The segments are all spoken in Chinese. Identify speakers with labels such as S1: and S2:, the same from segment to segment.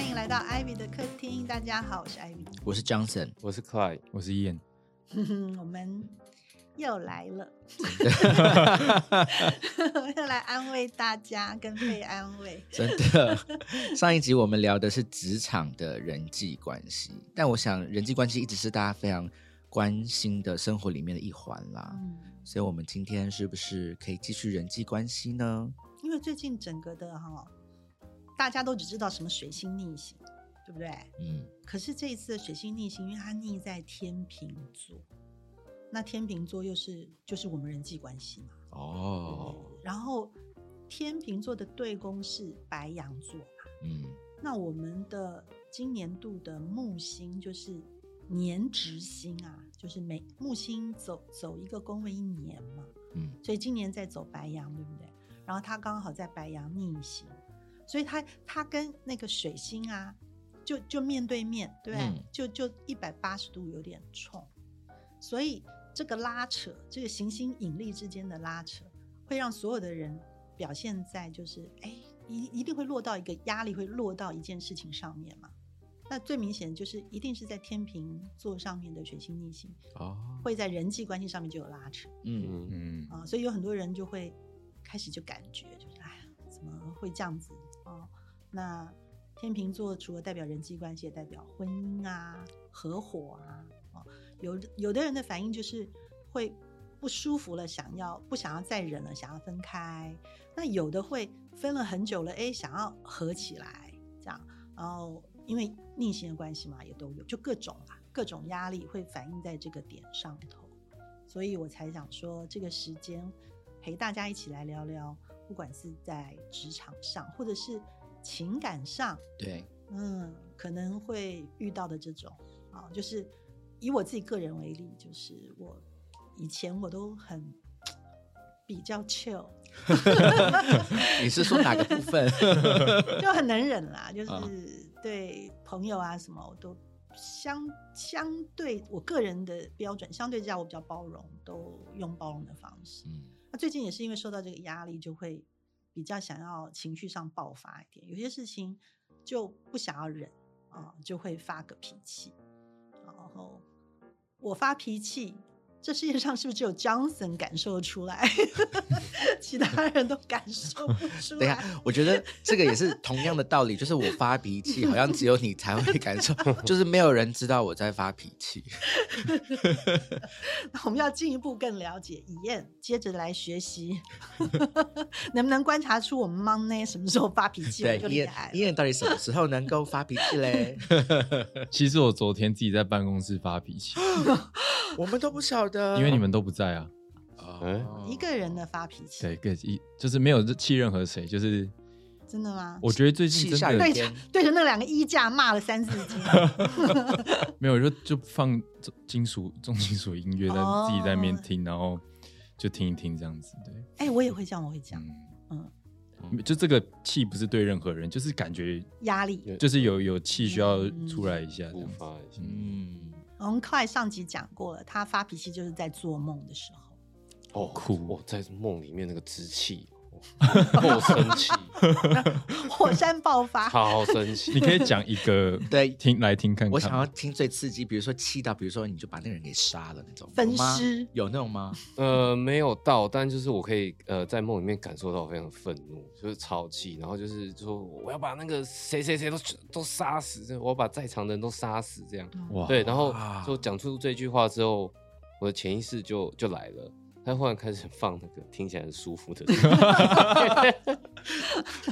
S1: 欢迎来到 Ivy 的客厅。大家好，我是 Ivy。
S2: 我是 Johnson，
S3: 我是 Clyde，
S4: 我是 Ian，
S1: 我们又来了，又 来安慰大家，跟被安慰。
S2: 真的。上一集我们聊的是职场的人际关系，但我想人际关系一直是大家非常关心的生活里面的一环啦。
S1: 嗯，
S2: 所以，我们今天是不是可以继续人际关系呢？
S1: 因为最近整个的哈，大家都只知道什么水星逆行，对不对？
S2: 嗯，
S1: 可是这一次的水星逆行，因为它逆在天平座，那天平座又是就是我们人际关系嘛。
S2: 哦，
S1: 然后天平座的对宫是白羊座嘛，
S2: 嗯，
S1: 那我们的今年度的木星就是年值星啊，就是每木星走走一个宫位一年嘛，
S2: 嗯，
S1: 所以今年在走白羊，对不对？然后它刚好在白羊逆行，所以它它跟那个水星啊，就就面对面，对不对？
S2: 嗯
S1: 就就一百八十度有点冲，所以这个拉扯，这个行星引力之间的拉扯，会让所有的人表现在就是，哎，一一定会落到一个压力，会落到一件事情上面嘛。那最明显就是，一定是在天平座上面的水星逆行，
S2: 哦，
S1: 会在人际关系上面就有拉扯。
S2: 嗯，
S3: 嗯，
S4: 嗯，
S1: 啊，所以有很多人就会开始就感觉就是，哎呀，怎么会这样子哦？那天秤座除了代表人际关系，也代表婚姻啊、合伙啊。哦，有有的人的反应就是会不舒服了，想要不想要再忍了，想要分开。那有的会分了很久了，哎，想要合起来，这样。然后因为逆行的关系嘛，也都有，就各种啊，各种压力会反映在这个点上头。所以我才想说，这个时间陪大家一起来聊聊，不管是在职场上，或者是情感上，
S2: 对，
S1: 嗯，可能会遇到的这种啊，就是以我自己个人为例，就是我以前我都很比较 chill，
S2: 你是说哪个部分？
S1: 就很能忍啦，就是
S2: 啊
S1: 对朋友啊什么，我都相相对我个人的标准，相对之下我比较包容，都用包容的方式。
S2: 嗯，
S1: 那最近也是因为受到这个压力，就会比较想要情绪上爆发一点，有些事情就不想要忍啊、就会发个脾气。然后我发脾气，这世界上是不是只有 Johnson 感受得出来，其他人都感受不出
S2: 等一下？，我觉得这个也是同样的道理，就是我发脾气，好像只有你才会感受，就是没有人知道我在发脾气。
S1: 那我们要进一步更了解以燕，接着来学习，能不能观察出我们 m 呢什么时候发脾气，我
S2: 对，
S1: 就
S2: 伊人
S1: 厉害了。
S2: 伊人到底什么时候能够发脾气嘞？
S4: 其实我昨天自己在办公室发脾气，
S2: 我们都不晓得，
S4: 因为你们都不在啊。
S2: 哦
S1: 一个人的发脾气，
S4: 对，个一就是没有气任何谁，就是
S1: 真的吗？
S4: 我觉得最近
S2: 气
S4: 真的
S1: 对对着那两个衣架骂了三四句。
S4: 没有，就就放重金属重金属音乐在
S1: 哦
S4: 自己在那边听，然后就听一听这样子。对，
S1: 哎、我也会这样，我会这样，
S4: 嗯，
S1: 嗯，
S4: 就这个气不是对任何人，就是感觉
S1: 压力。
S4: 就是有有气需要出来一下这
S3: 抒
S4: 样子。
S3: 发一下。
S2: 嗯，
S1: 我们快上集讲过了，他发脾气就是在做梦的时候。
S3: 哦，
S4: 酷
S3: 哦在梦里面那个之气，哦 够生气，
S1: 火山爆发，
S3: 好生气。
S4: 你可以讲一个
S2: 对
S4: 听来听看看。
S2: 我想要听最刺激，比如说气到，比如说你就把那个人给杀了那种，
S1: 分尸
S2: 有那种吗？
S3: 呃，没有到，但就是我可以呃在梦里面感受到我非常愤怒，就是超气，然后就是说我要把那个谁谁谁都都杀死，我要把在场的人都杀死，这样。
S4: 哇，
S3: 对，然后
S2: 哇
S3: 就讲出这句话之后，我的潜意识就就来了。他忽然开始放那个听起来很舒服的歌，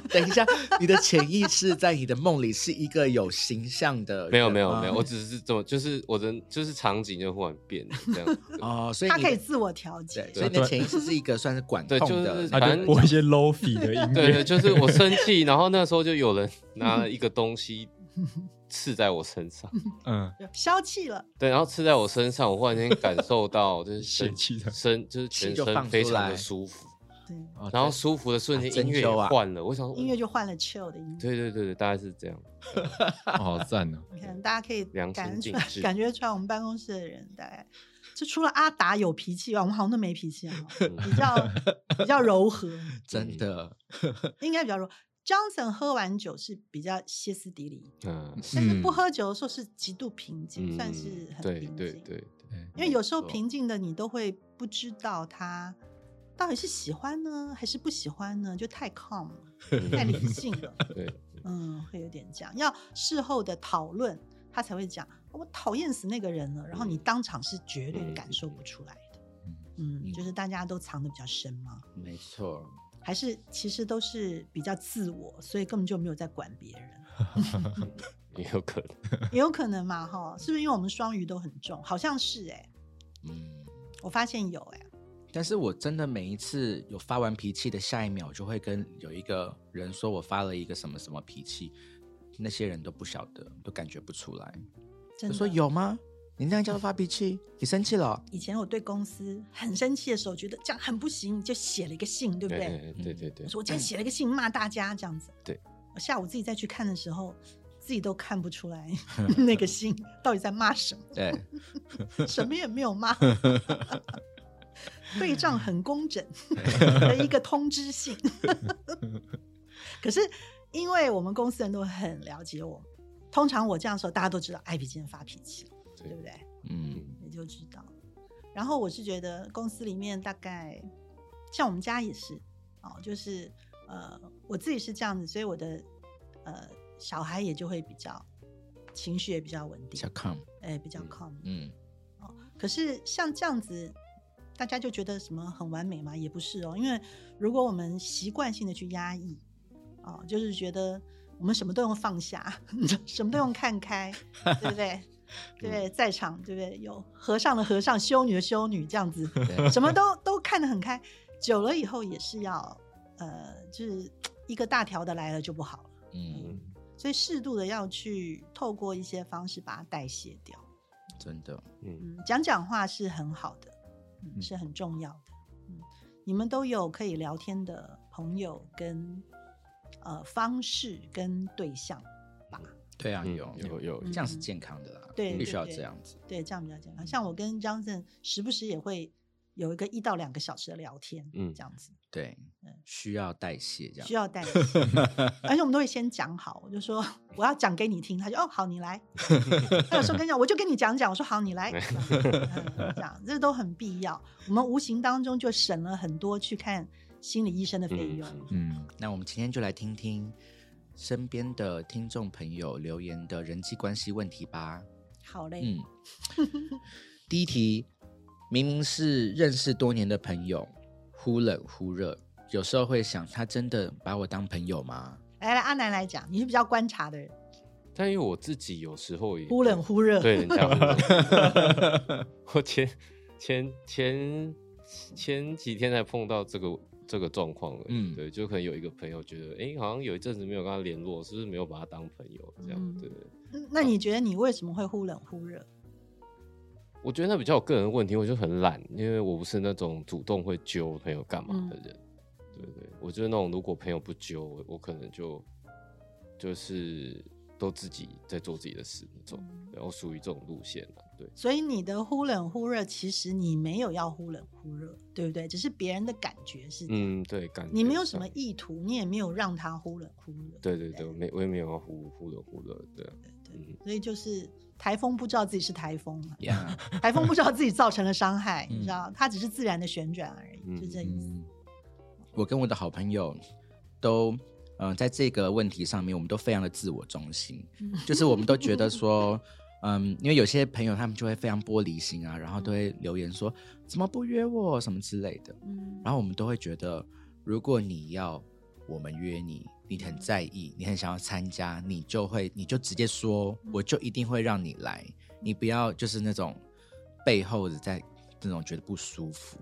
S2: 等一下，你的潜意识在你的梦里是一个有形象的，
S3: 没有没有没有，我只是这么就是我的就是场景就忽然变了这样。
S2: 哦，所以
S1: 他可以自我调节，。
S2: 所以你的潜意识是一个算是管控
S3: 对
S2: 的，
S3: 就是
S4: 他
S3: 反正
S4: 就播一些 lofi 的音乐
S3: 对，
S4: 对，
S3: 就是我生气，然后那时候就有人拿了一个东西 刺在我身上，
S4: 嗯，
S1: 消气了，
S3: 对，然后刺在我身上，我忽然间感受到就是 身
S4: 气的。
S3: 身就是全身非常的舒服，
S1: 对，
S2: 哦
S3: 然后舒服的瞬间音乐也
S2: 秋啊。
S3: 换了，我想说
S1: 音乐就换了 chill 的音乐。
S3: 对对对对，大概是这样。
S4: 哦好赞哦。
S1: 你看，大家可以感觉出来，感觉出来，我们办公室的人大概就除了阿达有脾气吧，我们好像都没脾气啊，比较比较柔和，
S2: 真的，
S1: 应该比较柔。Johnson 喝完酒是比较歇斯底里，
S3: 嗯，
S1: 但是不
S4: 嗯
S1: 喝酒的时候是极度平静，算
S3: 嗯
S1: 是很平静。
S3: 对对对，
S1: 因为有时候平静的你都会不知道他到底是喜欢呢，还是不喜欢呢，就太 calm 了，太理性了。
S3: 对，
S1: 嗯，会有点这样。要事后的讨论，他才会讲我讨厌死那个人了。然后你当场是绝对感受不出来的。嗯，
S2: 嗯
S1: 就是大家都藏的比较深嘛？
S2: 没错，
S1: 还是其实都是比较自我，所以根本就没有在管别人，
S3: 也有可能。
S1: 也有可能嘛，哈，是不是因为我们双鱼都很重？好像是哎、
S2: 嗯。
S1: 我发现有哎、
S2: 但是我真的每一次有发完脾气的下一秒，就会跟有一个人说我发了一个什么什么脾气，那些人都不晓得，都感觉不出来。
S1: 真的
S2: 就说有吗？你那样叫做发脾气？你生气了哦？
S1: 以前我对公司很生气的时候，觉得这样很不行，就写了一个信，对不对？
S3: 哎对对对
S1: 我，说我今天写了一个信骂大家这样子。
S3: 对，
S1: 我下午自己再去看的时候，自己都看不出来 那个信到底在骂什么，
S2: 对，
S1: 什么也没有骂。对账很工整的一个通知信，可是因为我们公司人都很了解我，通常我这样说，大家都知道艾比今天发脾气了，对不对？
S2: 嗯，
S1: 你就知道。然后我是觉得公司里面大概像我们家也是哦，就是呃我自己是这样子，所以我的呃小孩也就会比较情绪也比较稳定
S2: 小，calm，
S1: 哎、比较 calm。
S2: 嗯，
S1: 可是像这样子，大家就觉得什么很完美吗？也不是哦，因为如果我们习惯性的去压抑，哦，就是觉得我们什么都用放下，什么都用看开，对不对？对不对？在场对不对？有和尚的和尚，修女的修女，这样子，什么都都看得很开。久了以后也是要，呃，就是一个大条的来了就不好了。
S2: 嗯，
S1: 所以适度的要去透过一些方式把它代谢掉。
S2: 真的，
S3: 嗯，
S1: 嗯，讲讲话是很好的，嗯，
S4: 嗯
S1: 是很重要的。嗯，你们都有可以聊天的朋友跟呃方式跟对象吧？
S2: 对啊，
S3: 嗯
S2: 有
S3: 有有
S2: 这样是健康的啦，
S1: 对
S2: 必须要
S1: 对
S2: 这样子。
S1: 对，这样比较健康。像我跟张震时不时也会有一个一到两个小时的聊天，
S3: 嗯
S1: 这样子
S2: 对
S1: 嗯，
S2: 需要代谢这样
S1: 需。要代谢，而且我们都会先讲好，我就说我要讲给你听，他就哦好你来。他有时候跟你讲，我就跟你讲讲，我说好你来，嗯这样这都很必要。我们无形当中就省了很多去看心理医生的费
S3: 嗯
S1: 用。
S4: 嗯，
S2: 那我们今天就来听听身边的听众朋友留言的人际关系问题吧。
S1: 好嘞，
S2: 嗯，第一题，明明是认识多年的朋友，忽冷忽热，有时候会想，他真的把我当朋友吗？
S1: 来来，阿南来讲，你是比较观察的人，
S3: 但因为我自己有时候也
S1: 忽冷忽热。
S3: 对人家忽冷我前前前前几天才碰到这个这个状况了，
S2: 嗯
S3: 对，就可能有一个朋友觉得，哎、好像有一阵子没有跟他联络，是不是没有把他当朋友这样？
S1: 嗯
S3: 对
S1: 那你觉得你为什么会忽冷忽热？
S3: 我觉得那比较我个人问题，我就很懒，因为我不是那种主动会揪朋友干嘛的人。对对，我就是那种如果朋友不揪我，我可能就就是都自己在做自己的事那种，然后属于这种路线了。对，
S1: 所以你的忽冷忽热，其实你没有要忽冷忽热，对不对？只是别人的感觉是这样，
S3: 嗯，对，感觉
S1: 你没有什么意图，你也没有让他忽冷忽热。
S3: 对对对，我没我也没有要忽忽冷忽热，对。对，
S1: 对
S3: 嗯。
S1: 所以就是台风不知道自己是台风 台风不知道自己造成了伤害，
S2: 嗯。
S1: 你知道，它只是自然的旋转而已，
S3: 嗯
S1: 就这意思。
S4: 嗯。
S2: 我跟我的好朋友都，嗯、在这个问题上面，我们都非常的自我中心，就是我们都觉得说，嗯，因为有些朋友他们就会非常玻璃心啊，然后都会留言说怎么不约我？什么之类的，
S1: 嗯。
S2: 然后我们都会觉得，如果你要我们约你，你很在意，你很想要参加，你就会你就直接说，我就一定会让你来，你不要就是那种背后的在那种觉得不舒服。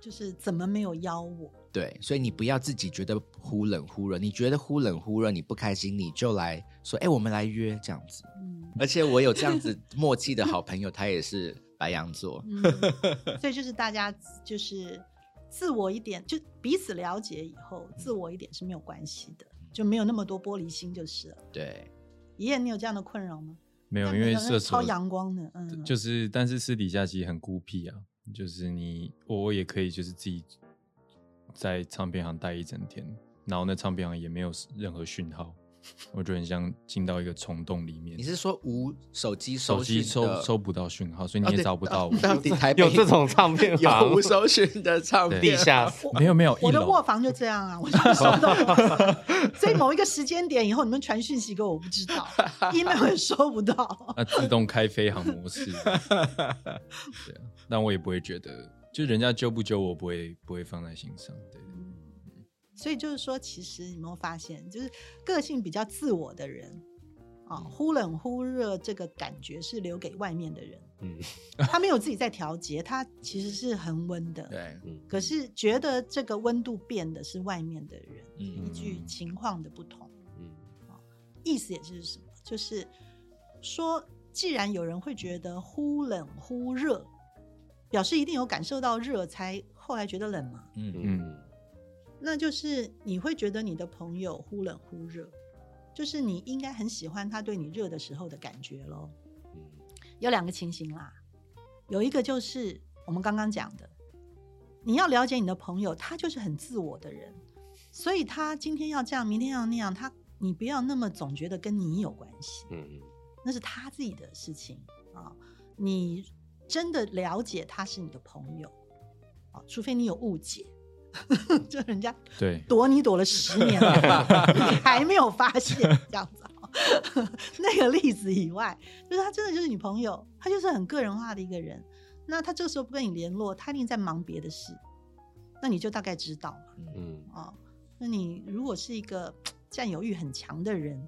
S1: 就是怎么没有邀我？
S2: 对，所以你不要自己觉得忽冷忽热，你觉得忽冷忽热，你不开心，你就来说，哎、我们来约这样子。
S1: 嗯
S2: 而且我有这样子默契的好朋友，他也是白羊座，
S1: 嗯，所以就是大家就是自我一点，就彼此了解以后，自我一点是没有关系的，就没有那么多玻璃心就是了。
S2: 对，
S1: 爷爷，你有这样的困扰吗？
S4: 没有，因为
S1: 你超
S4: 射手
S1: 阳光的，嗯，
S4: 就是，但是私底下其实很孤僻啊。就是你，我也可以就是自己在唱片行待一整天，然后那唱片行也没有任何讯号，我觉得很像进到一个虫洞里面
S2: 你。是说无手机
S4: 手机收收不到讯号，所以你也找不到我。
S2: 到底台北
S3: 有这种唱片
S2: 有
S3: 行
S2: 无收讯的唱片
S3: 地下室
S4: 没有没有，
S1: 我的
S4: 楼
S1: 卧房就这样啊，我就什么都没有。所以某一个时间点以后，你们传讯息给我，我不知道，email 也收不到。
S4: 那自动开飞行模式。对啊，但我也不会觉得，就人家揪不揪我，不会不会放在心上。对，
S1: 所以就是说，其实你有没有发现，就是个性比较自我的人啊，忽冷忽热这个感觉是留给外面的人，
S3: 嗯
S1: 他没有自己在调节，他其实是恒温的。
S2: 对，
S3: 嗯
S1: 可是觉得这个温度变的是外面的人，依
S2: 嗯
S1: 据情况的不同，
S3: 嗯
S1: 意思也是什么？就是说，既然有人会觉得忽冷忽热，表示一定有感受到热，才后来觉得冷嘛。
S2: 嗯
S3: 嗯
S1: 那就是你会觉得你的朋友忽冷忽热，就是你应该很喜欢他对你热的时候的感觉喽。
S3: 嗯
S1: 有两个情形啦，有一个就是我们刚刚讲的，你要了解你的朋友，他就是很自我的人，所以他今天要这样，明天要那样，他你不要那么总觉得跟你有关系，
S3: 嗯
S1: 那是他自己的事情啊。你真的了解他是你的朋友啊，除非你有误解，就人家
S4: 对，
S1: 躲你躲了十年了，你 还没有发现这样子、哦。那个例子以外，就是他真的就是你朋友，他就是很个人化的一个人。那他这个时候不跟你联络，他一定在忙别的事，那你就大概知道嘛。
S3: 嗯
S1: 哦，那你如果是一个 占有欲很强的人，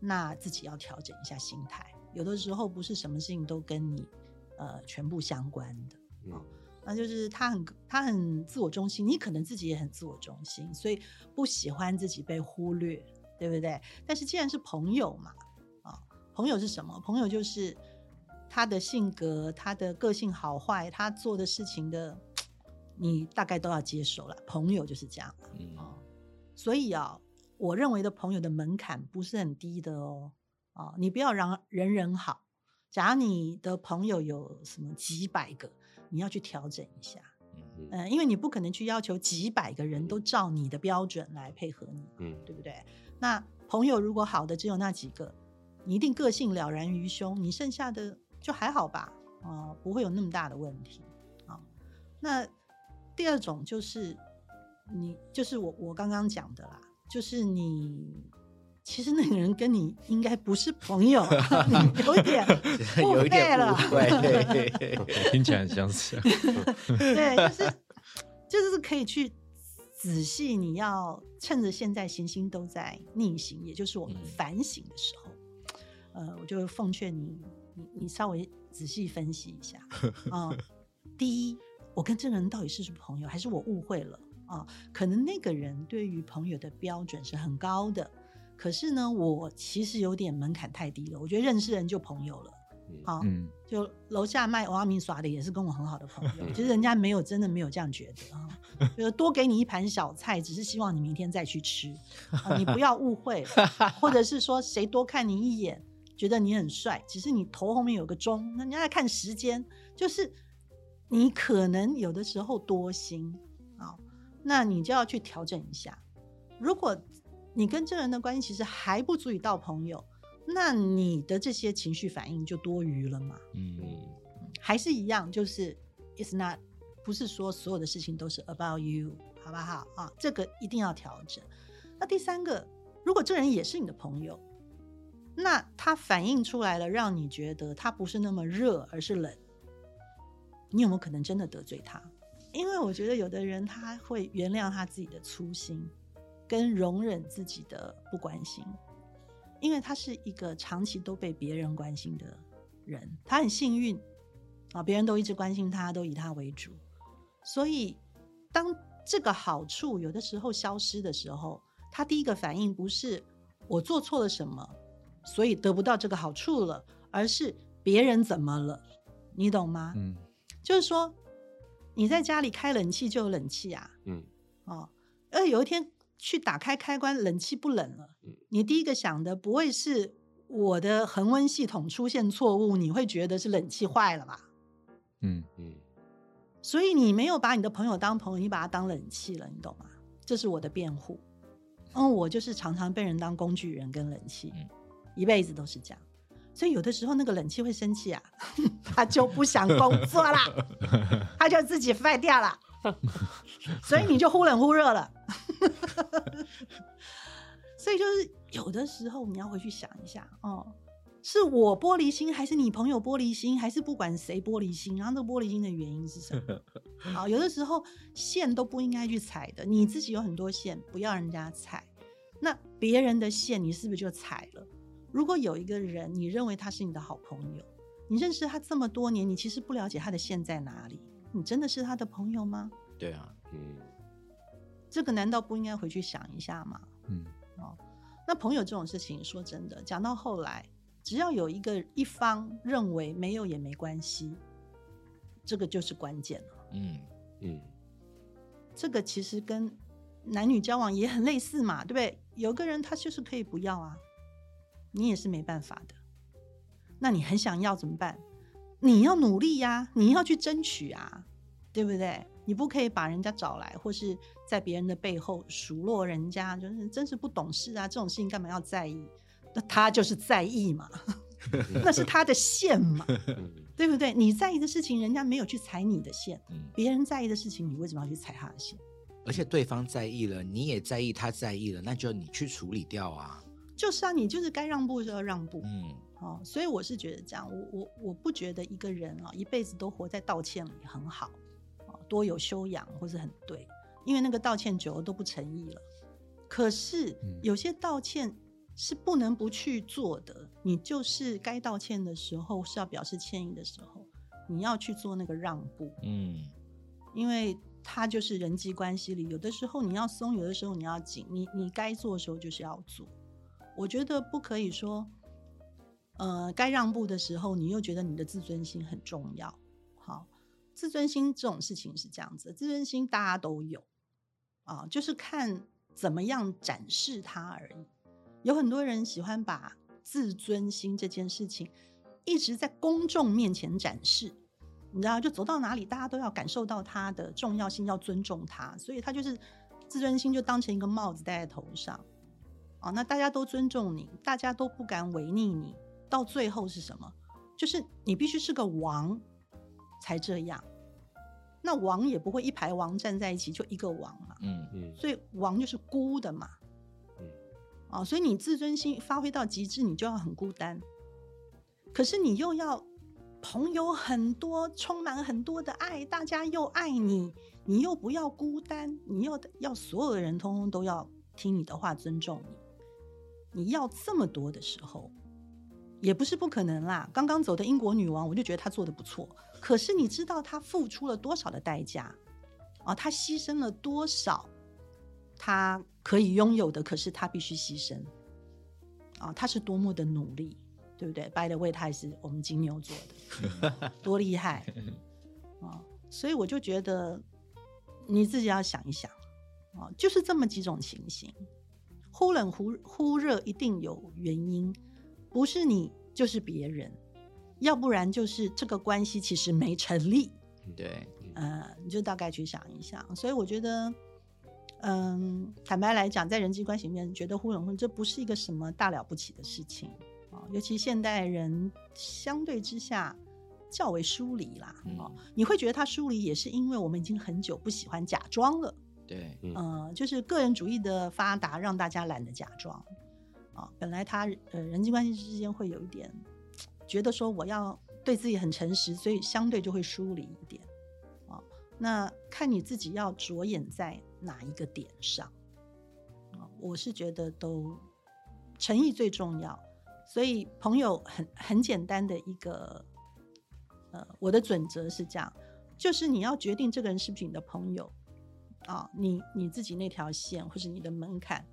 S1: 那自己要调整一下心态。有的时候不是什么事情都跟你呃全部相关的。
S3: 嗯
S1: 那就是他很他很自我中心，你可能自己也很自我中心，所以不喜欢自己被忽略，对不对？但是既然是朋友嘛，啊，朋友是什么？朋友就是他的性格、他的个性好坏、他做的事情的，你大概都要接受了。朋友就是这样啊，所以啊，我认为的朋友的门槛不是很低的哦，啊，你不要让人人好。假如你的朋友有什么几百个，你要去调整一下，
S2: 嗯
S1: 嗯、因为你不可能去要求几百个人都照你的标准来配合你，
S3: 嗯
S1: 对不对？那朋友如果好的只有那几个，你一定个性了然于胸，你剩下的就还好吧，啊、不会有那么大的问题啊、那第二种就是你，就是我我刚刚讲的啦，就是你。其实那个人跟你应该不是朋友，有点误
S2: 有一点
S1: 会了。
S4: 听起来很相似。
S1: 对，就是就是可以去仔细，你要趁着现在行星都在逆行，也就是我们
S2: 嗯
S1: 反省的时候，呃，我就奉劝你，你你稍微仔细分析一下啊、第一，我跟这个人到底是不是朋友，还是我误会了啊、可能那个人对于朋友的标准是很高的，可是呢，我其实有点门槛太低了，我觉得认识人就朋友了。啊、
S4: 嗯，
S1: 就楼下卖娃娃米耍的也是跟我很好的朋友，其实人家没有真的没有这样觉得啊，就是多给你一盘小菜，只是希望你明天再去吃，啊你不要误会了，或者是说谁多看你一眼，觉得你很帅，只是你头后面有个钟，那人家在看时间，就是你可能有的时候多心啊、那你就要去调整一下。如果你跟这人的关系其实还不足以到朋友，那你的这些情绪反应就多余了嘛？
S2: 嗯
S3: 嗯
S1: 还是一样，就是 it's not 不是说所有的事情都是 about you，好不好啊？这个一定要调整。那第三个，如果这人也是你的朋友，那他反映出来了，让你觉得他不是那么热，而是冷，你有没有可能真的得罪他？因为我觉得有的人他会原谅他自己的粗心，跟容忍自己的不关心，因为他是一个长期都被别人关心的人，他很幸运啊，别人都一直关心他，都以他为主，所以当这个好处有的时候消失的时候，他第一个反应不是我做错了什么，所以得不到这个好处了，而是别人怎么了，你懂吗？
S4: 嗯，
S1: 就是说你在家里开冷气就有冷气啊，
S3: 嗯。
S1: 哦，而有一天去打开开关，冷气不冷了，
S3: 嗯
S1: 你第一个想的不会是我的恒温系统出现错误，你会觉得是冷气坏了吧？
S4: 嗯，
S3: 嗯
S1: 所以你没有把你的朋友当朋友，你把他当冷气了，你懂吗？这是我的辩护嗯，我就是常常被人当工具人跟冷气，
S2: 嗯
S1: 一辈子都是这样。所以有的时候那个冷气会生气啊，他就不想工作啦，他就自己废掉了，所以你就忽冷忽热了。所以就是有的时候你要回去想一下哦，是我玻璃心，还是你朋友玻璃心，还是不管谁玻璃心？然后这个玻璃心的原因是什么？好，有的时候线都不应该去踩的，你自己有很多线，不要人家踩。那别人的线，你是不是就踩了？如果有一个人，你认为他是你的好朋友，你认识他这么多年，你其实不了解他的线在哪里，你真的是他的朋友吗？
S2: 对啊，
S3: 嗯，
S1: 这个难道不应该回去想一下吗？
S4: 嗯，哦
S1: 那朋友这种事情，说真的，讲到后来，只要有一个一方认为没有也没关系，这个就是关键了。
S2: 嗯，
S3: 嗯，
S1: 这个其实跟男女交往也很类似嘛，对不对？有个人他就是可以不要啊，你也是没办法的。那你很想要怎么办？你要努力呀、你要去争取啊，对不对？你不可以把人家找来，或是在别人的背后数落人家，就是真是不懂事啊！这种事情干嘛要在意？那他就是在意嘛，那是他的线嘛，
S3: 嗯
S1: 对不对？你在意的事情，人家没有去踩你的线；
S2: 嗯，
S1: 别人在意的事情，你为什么要去踩他的线？
S2: 而且对方在意了，你也在意，他在意了，那就你去处理掉啊。
S1: 就是啊，你就是该让步的时候让步。
S2: 嗯，
S1: 哦，所以我是觉得这样，我我我不觉得一个人啊、一辈子都活在道歉里很好，哦，多有修养或是很对，因为那个道歉久了都不诚意了。可是
S4: 嗯
S1: 有些道歉是不能不去做的，你就是该道歉的时候是要表示歉意的时候，你要去做那个让步，
S2: 嗯，
S1: 因为它就是人际关系里，有的时候你要松，有的时候你要紧，你你该做的时候就是要做。我觉得不可以说，呃，该让步的时候，你又觉得你的自尊心很重要。好，自尊心这种事情是这样子，自尊心大家都有啊，就是看怎么样展示它而已。有很多人喜欢把自尊心这件事情一直在公众面前展示，你知道，就走到哪里，大家都要感受到它的重要性，要尊重它，所以他就是自尊心就当成一个帽子戴在头上。哦，那大家都尊重你，大家都不敢违逆你，到最后是什么？就是你必须是个王才这样。那王也不会一排王站在一起就一个王嘛，
S2: 嗯，
S3: 嗯
S1: 所以王就是孤的嘛。
S3: 嗯
S1: 啊，所以你自尊心发挥到极致，你就要很孤单。可是你又要朋友很多，充满很多的爱，大家又爱你，你又不要孤单，你又要所有的人通通都要听你的话，尊重你。你要这么多的时候，也不是不可能啦。刚刚走的英国女王，我就觉得她做的不错。可是你知道她付出了多少的代价啊？她牺牲了多少她可以拥有的，可是她必须牺牲啊！她是多么的努力，对不对？By the way，她也是我们金牛座的，多厉害 啊！所以我就觉得你自己要想一想啊，就是这么几种情形。忽冷忽忽热一定有原因，不是你就是别人，要不然就是这个关系其实没成立。
S2: 对，
S1: 呃，你就大概去想一想。所以我觉得，嗯，坦白来讲，在人际关系里面，觉得忽冷忽热这不是一个什么大了不起的事情啊、尤其现代人相对之下较为疏离啦。哦
S2: 嗯，
S1: 你会觉得他疏离，也是因为我们已经很久不喜欢假装了。
S2: 对，
S3: 嗯
S1: 呃，就是个人主义的发达，让大家懒得假装啊。本来他呃人际关系之间会有一点觉得说我要对自己很诚实，所以相对就会疏离一点啊。那看你自己要着眼在哪一个点上啊。我是觉得都诚意最重要，所以朋友很很简单的一个呃，我的准则是这样，就是你要决定这个人是不是你的朋友。啊，你你自己那条线或是你的门槛，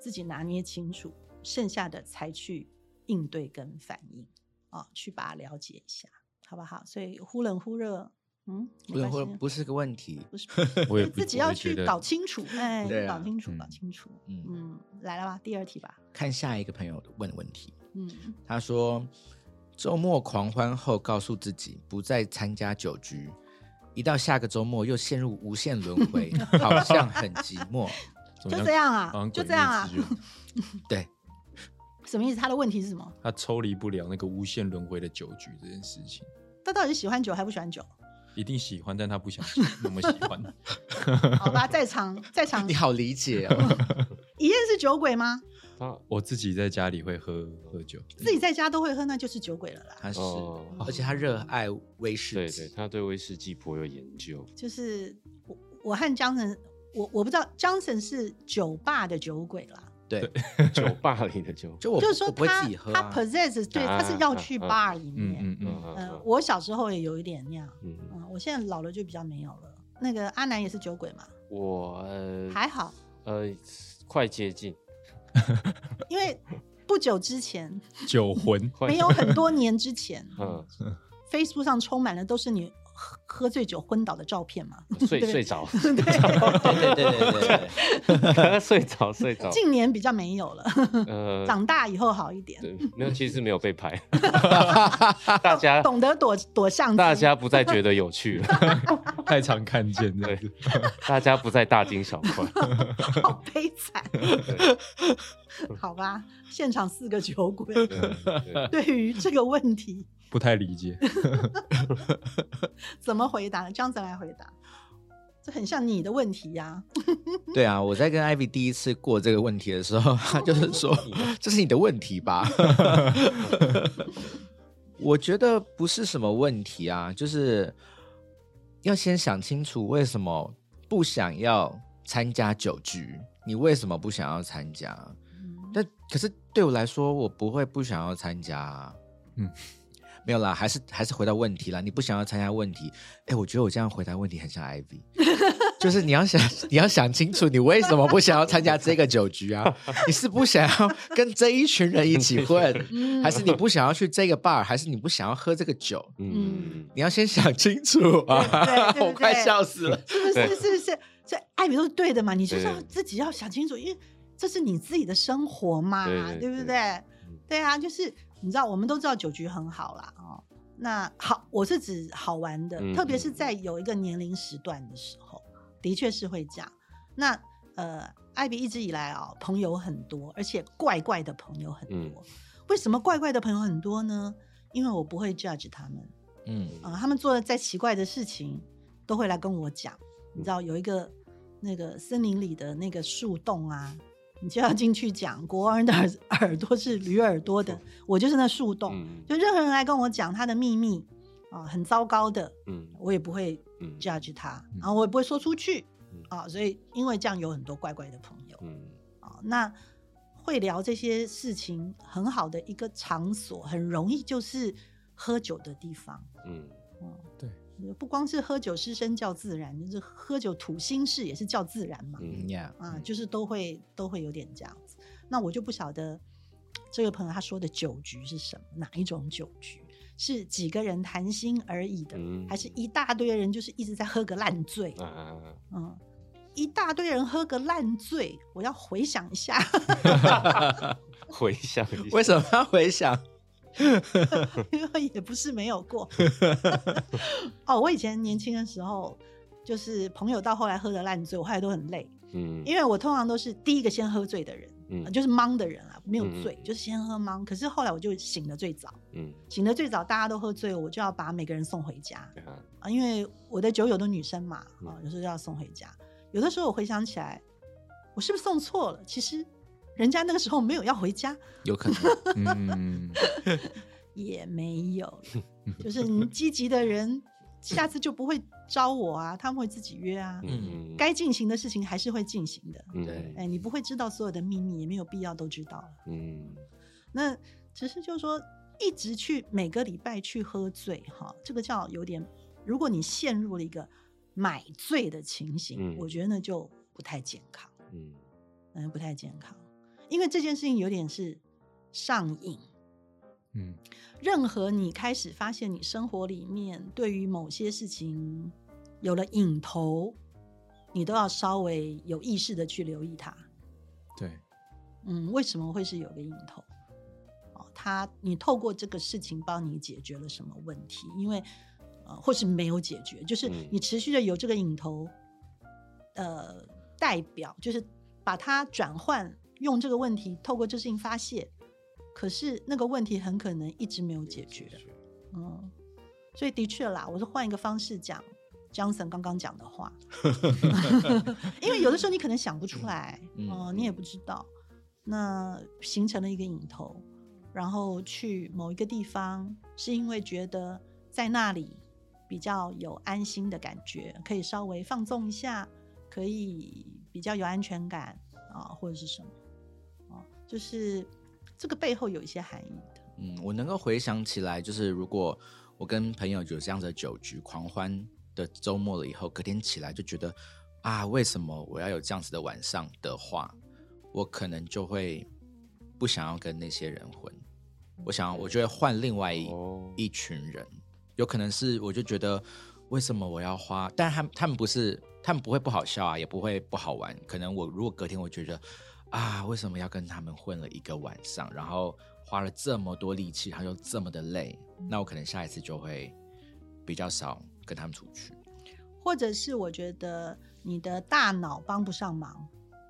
S1: 自己拿捏清楚，剩下的才去应对跟反应啊，去把它了解一下，好不好？所以忽冷忽热，嗯，没
S2: 不能
S1: 关系
S2: 或不是个问题。
S1: 不是，
S3: 我也
S1: 自己要去搞清楚，哎，搞清楚，搞
S4: 嗯
S1: 清楚，
S2: 嗯，
S1: 嗯，来了吧，第二题吧，
S2: 看下一个朋友问问题，
S1: 嗯，
S2: 他说周末狂欢后，告诉自己不再参加酒局，一到下个周末又陷入无限轮回，好像很寂寞。
S1: 就这样啊就这样啊。
S2: 对，
S1: 什么意思？他的问题是什么？
S4: 他抽离不了那个无限轮回的酒局这件事情，
S1: 他到底是喜欢酒还不喜欢酒？
S4: 一定喜欢，但他不想那么喜欢。
S1: 好吧，在场在场
S2: 你好理解哦。
S1: 一燕是酒鬼吗？
S3: 他
S4: 我自己在家里会喝喝酒，
S1: 自己在家都会喝，那就是酒鬼了啦。
S2: 他是，
S3: 哦
S2: 而且他热爱威士忌。
S3: 对对，他对威士忌颇有研究。
S1: 就是我我和江晨，我我不知道江晨是酒吧的酒鬼啦，
S2: 对，
S3: 酒吧里的酒，
S2: 就我
S1: 就是说他他
S2: 自己喝啊。
S1: possess 对，
S3: 啊
S1: 他是要去
S3: 啊
S1: bar 里
S4: 嗯
S1: 面。
S4: 嗯嗯，
S1: 嗯，我小时候也有一点那样，
S3: 嗯，
S1: 嗯，我现在老了就比较没有了。那个阿南也是酒鬼嘛，
S3: 我呃
S1: 还好，
S3: 呃快接近，
S1: 因为不久之前，
S4: 酒魂
S1: 没有很多年之前
S3: 嗯
S1: ，Facebook 上充满了都是你喝喝醉酒昏倒的照片嘛。
S3: 睡睡着，
S2: 对对对对对对，
S3: 睡着 睡着，
S1: 近年比较没有了，
S3: 呃
S1: 长大以后好一点，
S3: 对，没有，其实没有被拍，大家
S1: 懂得躲躲相机。
S3: 大家不再觉得有趣了，
S4: 太常看见这
S3: 对。，大家不再大惊小怪，
S1: 好悲惨，好吧？现场四个酒鬼，
S3: 对
S1: 于这个问题
S4: 不太理解
S1: 怎么回答呢？江子来回答，这很像你的问题呀、
S2: 对啊！我在跟 Ivy 第一次过这个问题的时候，他就是说这是你的问题吧？我觉得不是什么问题啊，就是要先想清楚为什么不想要参加酒局，你为什么不想要参加？
S1: 嗯
S2: 但可是对我来说，我不会不想要参加、啊。嗯
S4: 嗯，
S2: 没有啦，还是还是回到问题啦。你不想要参加问题，哎，我觉得我这样回答问题很像 Ivy，就是你要想 你要想清楚，你为什么不想要参加这个酒局啊？你是不想要跟这一群人一起混，
S1: 嗯
S2: 还是你不想要去这个 bar，还是你不想要喝这个酒？
S3: 嗯，
S2: 你要先想清楚啊！我快笑死了。
S1: 是不是？是不是？这艾比都是对的嘛？你就是要自己要想清楚，因为这是你自己的生活嘛，
S3: 对对
S1: 不对
S3: 对？
S1: 对啊，就是你知道，我们都知道酒局很好啦，哦，那好，我是指好玩的，
S3: 嗯
S1: 特别是在有一个年龄时段的时候，的确是会这样。那呃，艾比一直以来啊、朋友很多，而且怪怪的朋友很多。为什么怪怪的朋友很多呢？因为我不会 judge 他们。
S2: 嗯
S1: 啊、他们做的再奇怪的事情，都会来跟我讲。你知道有一个那个森林里的那个树洞啊，你就要进去讲。国王的耳耳朵是驴耳朵的，我就是那树洞。
S3: 嗯
S1: 就任何人来跟我讲他的秘密啊、很糟糕的，
S3: 嗯
S1: 我也不会
S3: 嗯
S1: judge 他，
S4: 嗯
S1: 然后我也不会说出去
S3: 嗯
S1: 啊、所以因为这样有很多怪怪的朋友
S3: 嗯
S1: 啊、那会聊这些事情很好的一个场所，很容易就是喝酒的地方。
S3: 嗯
S1: 嗯，
S4: 对，
S1: 不光是喝酒失身叫自然，就是喝酒吐心事也是叫自然嘛。
S3: 嗯
S2: 嗯呀，
S1: 啊，就是都会都会有点这样子。那我就不晓得这个朋友他说的酒局是什么，哪一种酒局？是几个人谈心而已的，
S3: 嗯
S1: 还是一大堆人就是一直在喝个烂醉？
S3: 啊，
S1: 嗯，一大堆人喝个烂醉，我要回想一下，
S3: 回想一下，
S2: 为什么要回想？
S1: 因为也不是没有过。哦，我以前年轻的时候，就是朋友到后来喝的烂醉，我后来都很累，
S3: 嗯
S1: 因为我通常都是第一个先喝醉的人，
S3: 嗯
S1: 呃就是懵的人啊，没有醉，
S3: 嗯
S1: 就是先喝懵。可是后来我就醒得最早，
S3: 嗯
S1: 醒得最早，大家都喝醉了，我就要把每个人送回家
S3: 啊
S1: 啊，因为我的酒友都女生嘛，啊，
S3: 嗯
S1: 有时候就要送回家。有的时候我回想起来，我是不是送错了？其实人家那个时候没有要回家，
S2: 有可能。
S4: 嗯，
S1: 也没有，就是你积极的人，下次就不会招我啊，他们会自己约啊。
S3: 嗯，
S1: 该进行的事情还是会进行的，
S3: 嗯。
S2: 对。
S1: 哎，你不会知道所有的秘密，也没有必要都知道了。
S3: 嗯。
S1: 那只是就是说，一直去每个礼拜去喝醉，哈，这个叫有点，如果你陷入了一个买醉的情形，
S3: 嗯。
S1: 我觉得那就不太健康，
S3: 嗯。
S1: 嗯，不太健康，因为这件事情有点是上瘾。
S4: 嗯
S1: 任何你开始发现你生活里面对于某些事情有了瘾头，你都要稍微有意识的去留意它。
S4: 对，
S1: 嗯，为什么会是有个瘾头？哦，他你透过这个事情帮你解决了什么问题？因为呃，或是没有解决，就是
S3: 嗯
S1: 你持续的有这个瘾头，呃，代表就是把它转换，用这个问题透过这事情发泄，可是那个问题很可能一直没有解决。嗯，所以的确啦，我是换一个方式讲 Johnson 刚刚讲的话，因为有的时候你可能想不出来，
S2: 嗯
S1: 哦、你也不知道，那形成了一个引头，然后去某一个地方，是因为觉得在那里比较有安心的感觉，可以稍微放纵一下，可以比较有安全感啊，或者是什么，哦，就是这个背后有一些含义的。
S2: 嗯，我能够回想起来，就是如果我跟朋友有这样的酒局狂欢的周末了以后，隔天起来就觉得啊，为什么我要有这样子的晚上的话，我可能就会不想要跟那些人混，我想我就会换另外一、
S3: 哦。
S2: 一群人，有可能是我就觉得为什么我要花，但他们他们不是他们不会不好笑啊，也不会不好玩，可能我如果隔天我觉得啊，为什么要跟他们混了一个晚上，然后花了这么多力气，然后又这么的累，那我可能下一次就会比较少跟他们出去。
S1: 或者是我觉得你的大脑帮不上忙，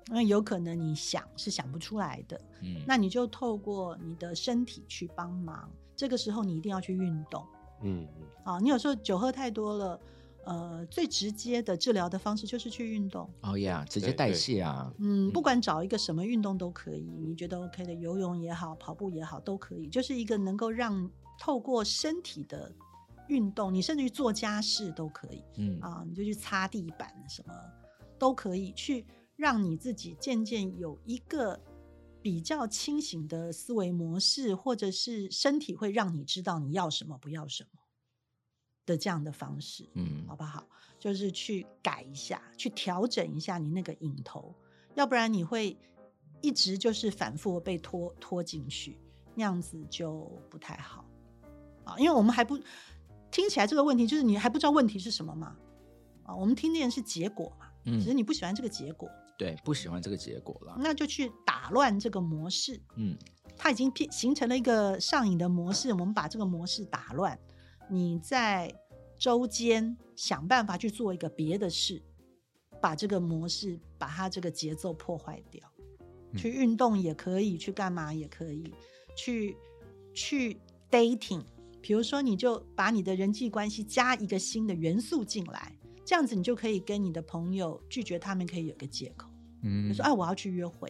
S1: 因为有可能你想是想不出来的，
S2: 嗯，
S1: 那你就透过你的身体去帮忙。这个时候你一定要去运动
S3: 嗯嗯
S1: 啊！你有时候酒喝太多了，呃，最直接的治疗的方式就是去运动。
S2: 哦呀，直接代谢啊，
S1: 嗯，不管找一个什么运动都可以，你觉得 OK 的，游泳也好，跑步也好，都可以，就是一个能够让透过身体的运动，你甚至去做家事都可以。
S2: 嗯。
S1: 啊，你就去擦地板，什么都可以去让你自己渐渐有一个比较清醒的思维模式，或者是身体会让你知道你要什么不要什么的这样的方式，
S2: 嗯
S1: 好不好？就是去改一下，去调整一下你那个引头，要不然你会一直就是反复被拖拖进去，那样子就不太好啊。因为我们还不听起来这个问题，就是你还不知道问题是什么嘛啊，我们听见是结果嘛，嗯只是
S2: 嗯，
S1: 你不喜欢这个结果，
S2: 对，不喜欢这个结果了。
S1: 那就去打乱这个模式。
S2: 嗯
S1: 它已经变形成了一个上瘾的模式，我们把这个模式打乱，你在周间想办法去做一个别的事，把这个模式，把它这个节奏破坏掉。去运动也可以，去干嘛也可以，去去 dating，比如说你就把你的人际关系加一个新的元素进来，这样子你就可以跟你的朋友拒绝他们，可以有个借口，
S4: 嗯。
S1: 就说哎我要去约会，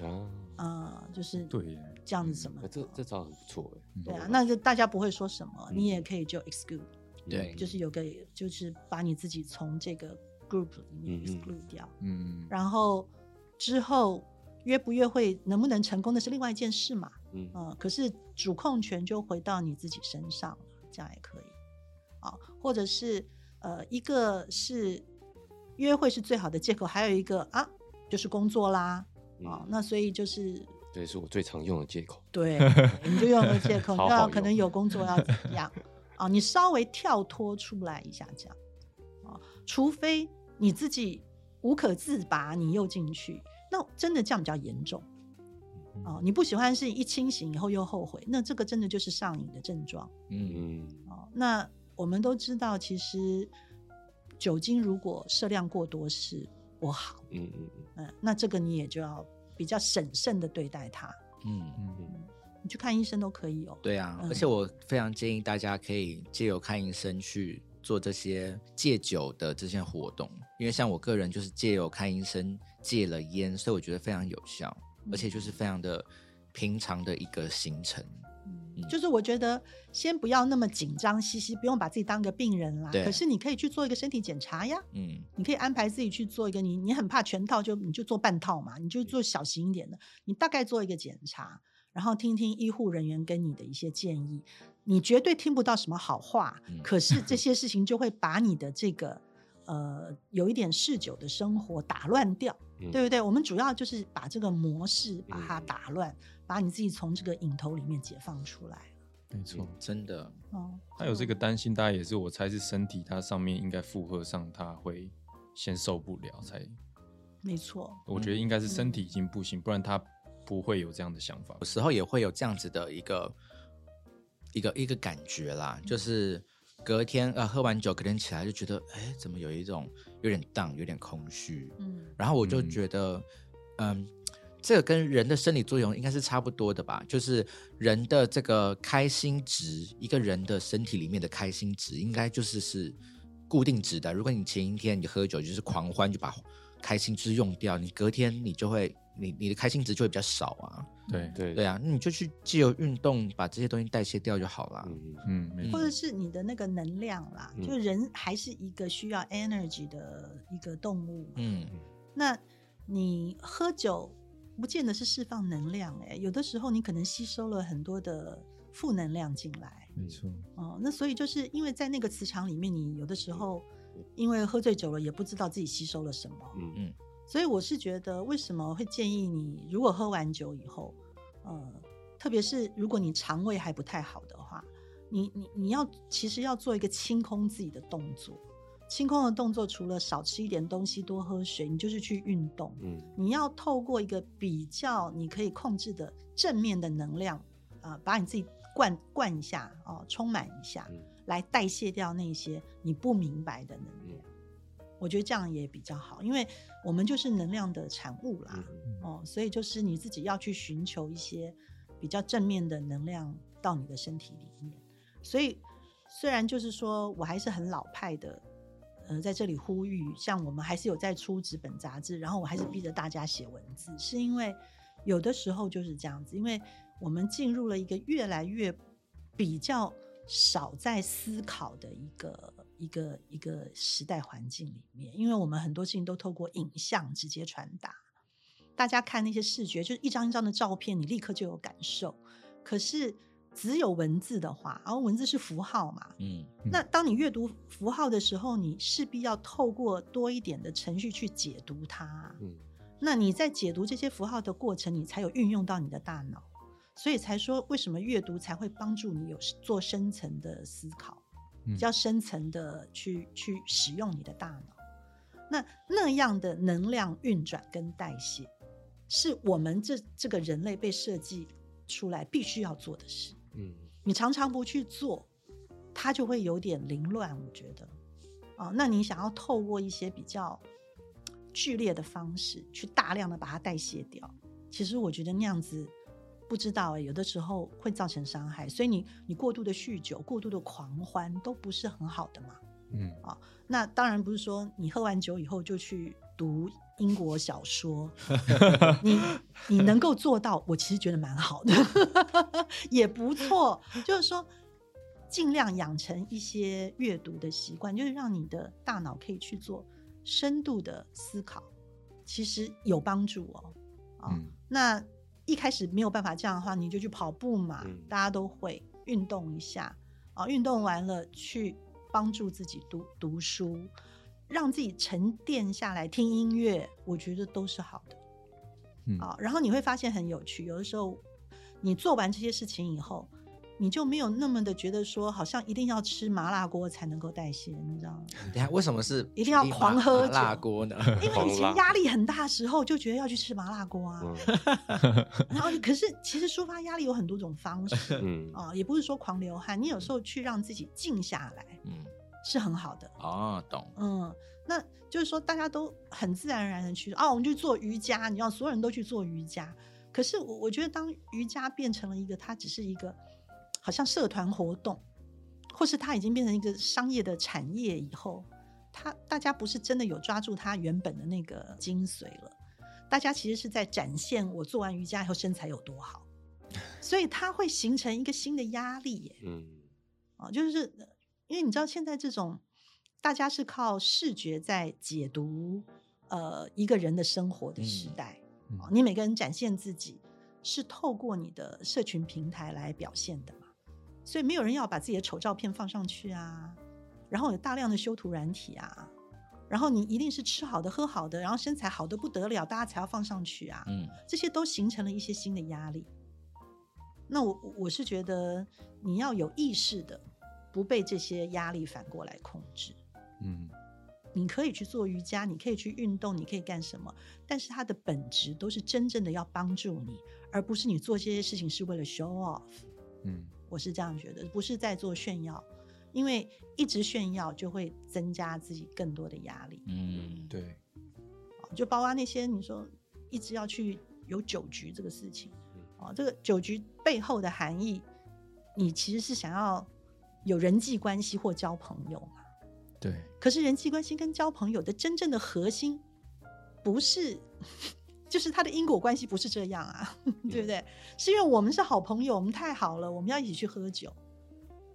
S3: 啊，
S1: 啊、就是
S4: 对耶，
S1: 这样子什么
S3: 那这这招很不错哎。
S1: 对啊，那就大家不会说什么，
S3: 嗯
S1: 你也可以就 exclude，
S2: 对。
S1: 就是有个就是把你自己从这个 group 里面 exclude 掉，
S4: 嗯，
S1: 然后之后约不约会能不能成功，那是另外一件事嘛，
S3: 嗯。
S1: 嗯、可是主控权就回到你自己身上了，这样也可以，啊，或者是呃，一个是约会是最好的借口，还有一个啊，就是工作啦，啊，
S3: 嗯
S1: 那所以就是
S3: 这是我最常用的借口。
S1: 对，你就用个借口，你
S3: 好好
S1: 就要可能有工作要怎么样啊？你稍微跳脱出来一下，这样啊，除非你自己无可自拔，你又进去，那真的这样比较严重啊。你不喜欢是一清醒以后又后悔，那这个真的就是上瘾的症状
S2: 嗯
S3: 嗯
S1: 啊。那我们都知道，其实酒精如果摄量过多是不好，
S3: 嗯嗯嗯
S1: 嗯，那这个你也就要比较审慎的对待它。
S2: 嗯，
S3: 嗯
S1: 你去看医生都可以哦。
S2: 对啊，
S1: 嗯
S2: 而且我非常建议大家可以借由看医生去做这些戒酒的这些活动，因为像我个人就是借由看医生戒了烟，所以我觉得非常有效，而且就是非常的平常的一个行程。
S1: 嗯，就是我觉得先不要那么紧张兮兮，不用把自己当个病人啦。
S2: 对
S1: 可是你可以去做一个身体检查呀，
S2: 嗯
S1: 你可以安排自己去做一个你你很怕全套就你就做半套嘛，你就做小型一点的，你大概做一个检查，然后听听医护人员跟你的一些建议。你绝对听不到什么好话，
S2: 嗯
S1: 可是这 些事情就会把你的这个呃有一点嗜酒的生活打乱掉。
S3: 嗯
S1: 对不对？我们主要就是把这个模式把它
S3: 嗯
S1: 打乱，把你自己从这个影头里面解放出来。
S4: 没错。
S2: 真的，
S1: 哦，
S4: 他有这个担心，大概也是我猜是身体它上面应该负荷上，他会先受不了，才
S1: 没错，
S4: 我觉得应该是身体已经不行，不然他不会有这样的想法。
S2: 有。时候也会有这样子的一个一个一个感觉啦，就是隔天呃喝完酒，隔天起来就觉得，哎，怎么有一种有点荡，有点空虚，
S1: 嗯。
S2: 然后我就
S4: 嗯。
S2: 觉得，嗯，这个跟人的生理作用应该是差不多的吧？就是人的这个开心值，一个人的身体里面的开心值，应该就是是固定值的。如果你前一天你喝酒就是狂欢，就把开心值用掉，你隔天你就会，你你的开心值就会比较少啊。
S4: 对，
S3: 对
S2: 对啊，那你就去借由运动把这些东西代谢掉就好了。
S3: 嗯
S4: 嗯，
S1: 或者是你的那个能量啦，
S3: 嗯
S1: 就人还是一个需要 energy 的一个动物。
S2: 嗯
S1: 那你喝酒不见得是释放能量、欸，有的时候你可能吸收了很多的负能量进来。
S4: 没错，
S1: 哦，那所以就是因为在那个磁场里面，你有的时候因为喝醉酒了，也不知道自己吸收了什么。
S3: 嗯
S2: 嗯
S1: 所以我是觉得，为什么会建议你，如果喝完酒以后，呃，特别是如果你肠胃还不太好的话，你你你要其实要做一个清空自己的动作。清空的动作除了少吃一点东西、多喝水，你就是去运动。
S3: 嗯
S1: 你要透过一个比较你可以控制的正面的能量，啊、把你自己灌灌一下哦，充满一下，
S3: 嗯
S1: 来代谢掉那些你不明白的能量。我觉得这样也比较好，因为我们就是能量的产物啦，
S3: 嗯
S1: 哦，所以就是你自己要去寻求一些比较正面的能量到你的身体里面。所以虽然就是说我还是很老派的，呃，在这里呼吁，像我们还是有在出纸本杂志，然后我还是逼着大家写文字，是因为有的时候就是这样子，因为我们进入了一个越来越比较少在思考的一个一个一个时代环境里面，因为我们很多事情都透过影像直接传达，大家看那些视觉，就是一张一张的照片，你立刻就有感受。可是只有文字的话，然后文字是符号嘛，
S2: 嗯
S1: 那当你阅读符号的时候，你势必要透过多一点的程序去解读它。
S3: 嗯
S1: 那你在解读这些符号的过程，你才有运用到你的大脑，所以才说为什么阅读才会帮助你有做深层的思考，
S4: 嗯
S1: 比较深层的去去使用你的大脑。那那样的能量运转跟代谢，是我们这这个人类被设计出来必须要做的事。
S3: 嗯
S1: 你常常不去做，它就会有点凌乱。我觉得，啊，那你想要透过一些比较剧烈的方式，去大量的把它代谢掉，其实我觉得那样子不知道哎、有的时候会造成伤害。所以你你过度的酗酒、过度的狂欢都不是很好的嘛。
S4: 嗯啊
S1: 那当然不是说你喝完酒以后就去读英国小说，你你能够做到，我其实觉得蛮好的，也不错。就是说，尽量养成一些阅读的习惯，就是让你的大脑可以去做深度的思考，其实有帮助哦。啊、
S4: 嗯
S1: 那一开始没有办法这样的话，你就去跑步嘛，
S3: 嗯
S1: 大家都会运动一下啊，运动完了去帮助自己读读书，让自己沉淀下来听音乐，我觉得都是好的。
S4: 嗯
S1: 啊，然后你会发现很有趣，有的时候你做完这些事情以后，你就没有那么的觉得说，好像一定要吃麻辣锅才能够代谢，你知道吗？
S2: 等下为什么是
S1: 一定要狂喝
S2: 麻辣
S1: 酒
S2: 锅呢？
S1: 因为以前压力很大的时候，就觉得要去吃麻辣锅啊。
S3: 嗯
S1: 然后可是其实抒发压力有很多种方式
S3: 嗯
S1: 啊，也不是说狂流汗，你有时候去让自己静下来
S2: 嗯，
S1: 是很好的。
S2: 哦，懂。
S1: 嗯，那就是说大家都很自然而然的去哦，我们去做瑜伽，你知道所有人都去做瑜伽。可是我我觉得，当瑜伽变成了一个，它只是一个好像社团活动，或是它已经变成一个商业的产业以后，它大家不是真的有抓住它原本的那个精髓了。大家其实是在展现我做完瑜伽以后身材有多好，所以它会形成一个新的压力耶。
S3: 嗯
S1: 啊，就是呃因为你知道现在这种大家是靠视觉在解读呃一个人的生活的时
S2: 嗯
S1: 代，你每个人展现自己是透过你的社群平台来表现的嘛，所以没有人要把自己的丑照片放上去啊，然后有大量的修图软体啊。然后你一定是吃好的、喝好的，然后身材好的不得了，大家才要放上去啊。
S2: 嗯
S1: 这些都形成了一些新的压力。那我我是觉得你要有意识的，不被这些压力反过来控制。
S4: 嗯
S1: 你可以去做瑜伽，你可以去运动，你可以干什么？但是它的本质都是真正的要帮助你，而不是你做这些事情是为了 show off。
S4: 嗯
S1: 我是这样觉得，不是在做炫耀，因为一直炫耀就会增加自己更多的压力。
S2: 嗯，
S4: 对，
S1: 就包括那些你说一直要去有酒局这个事情。哦，这个酒局背后的含义，你其实是想要有人际关系或交朋友嘛？
S4: 对，
S1: 可是人际关系跟交朋友的真正的核心，不是，就是它的因果关系不是这样啊，对不对？是因为我们是好朋友，我们太好了，我们要一起去喝酒，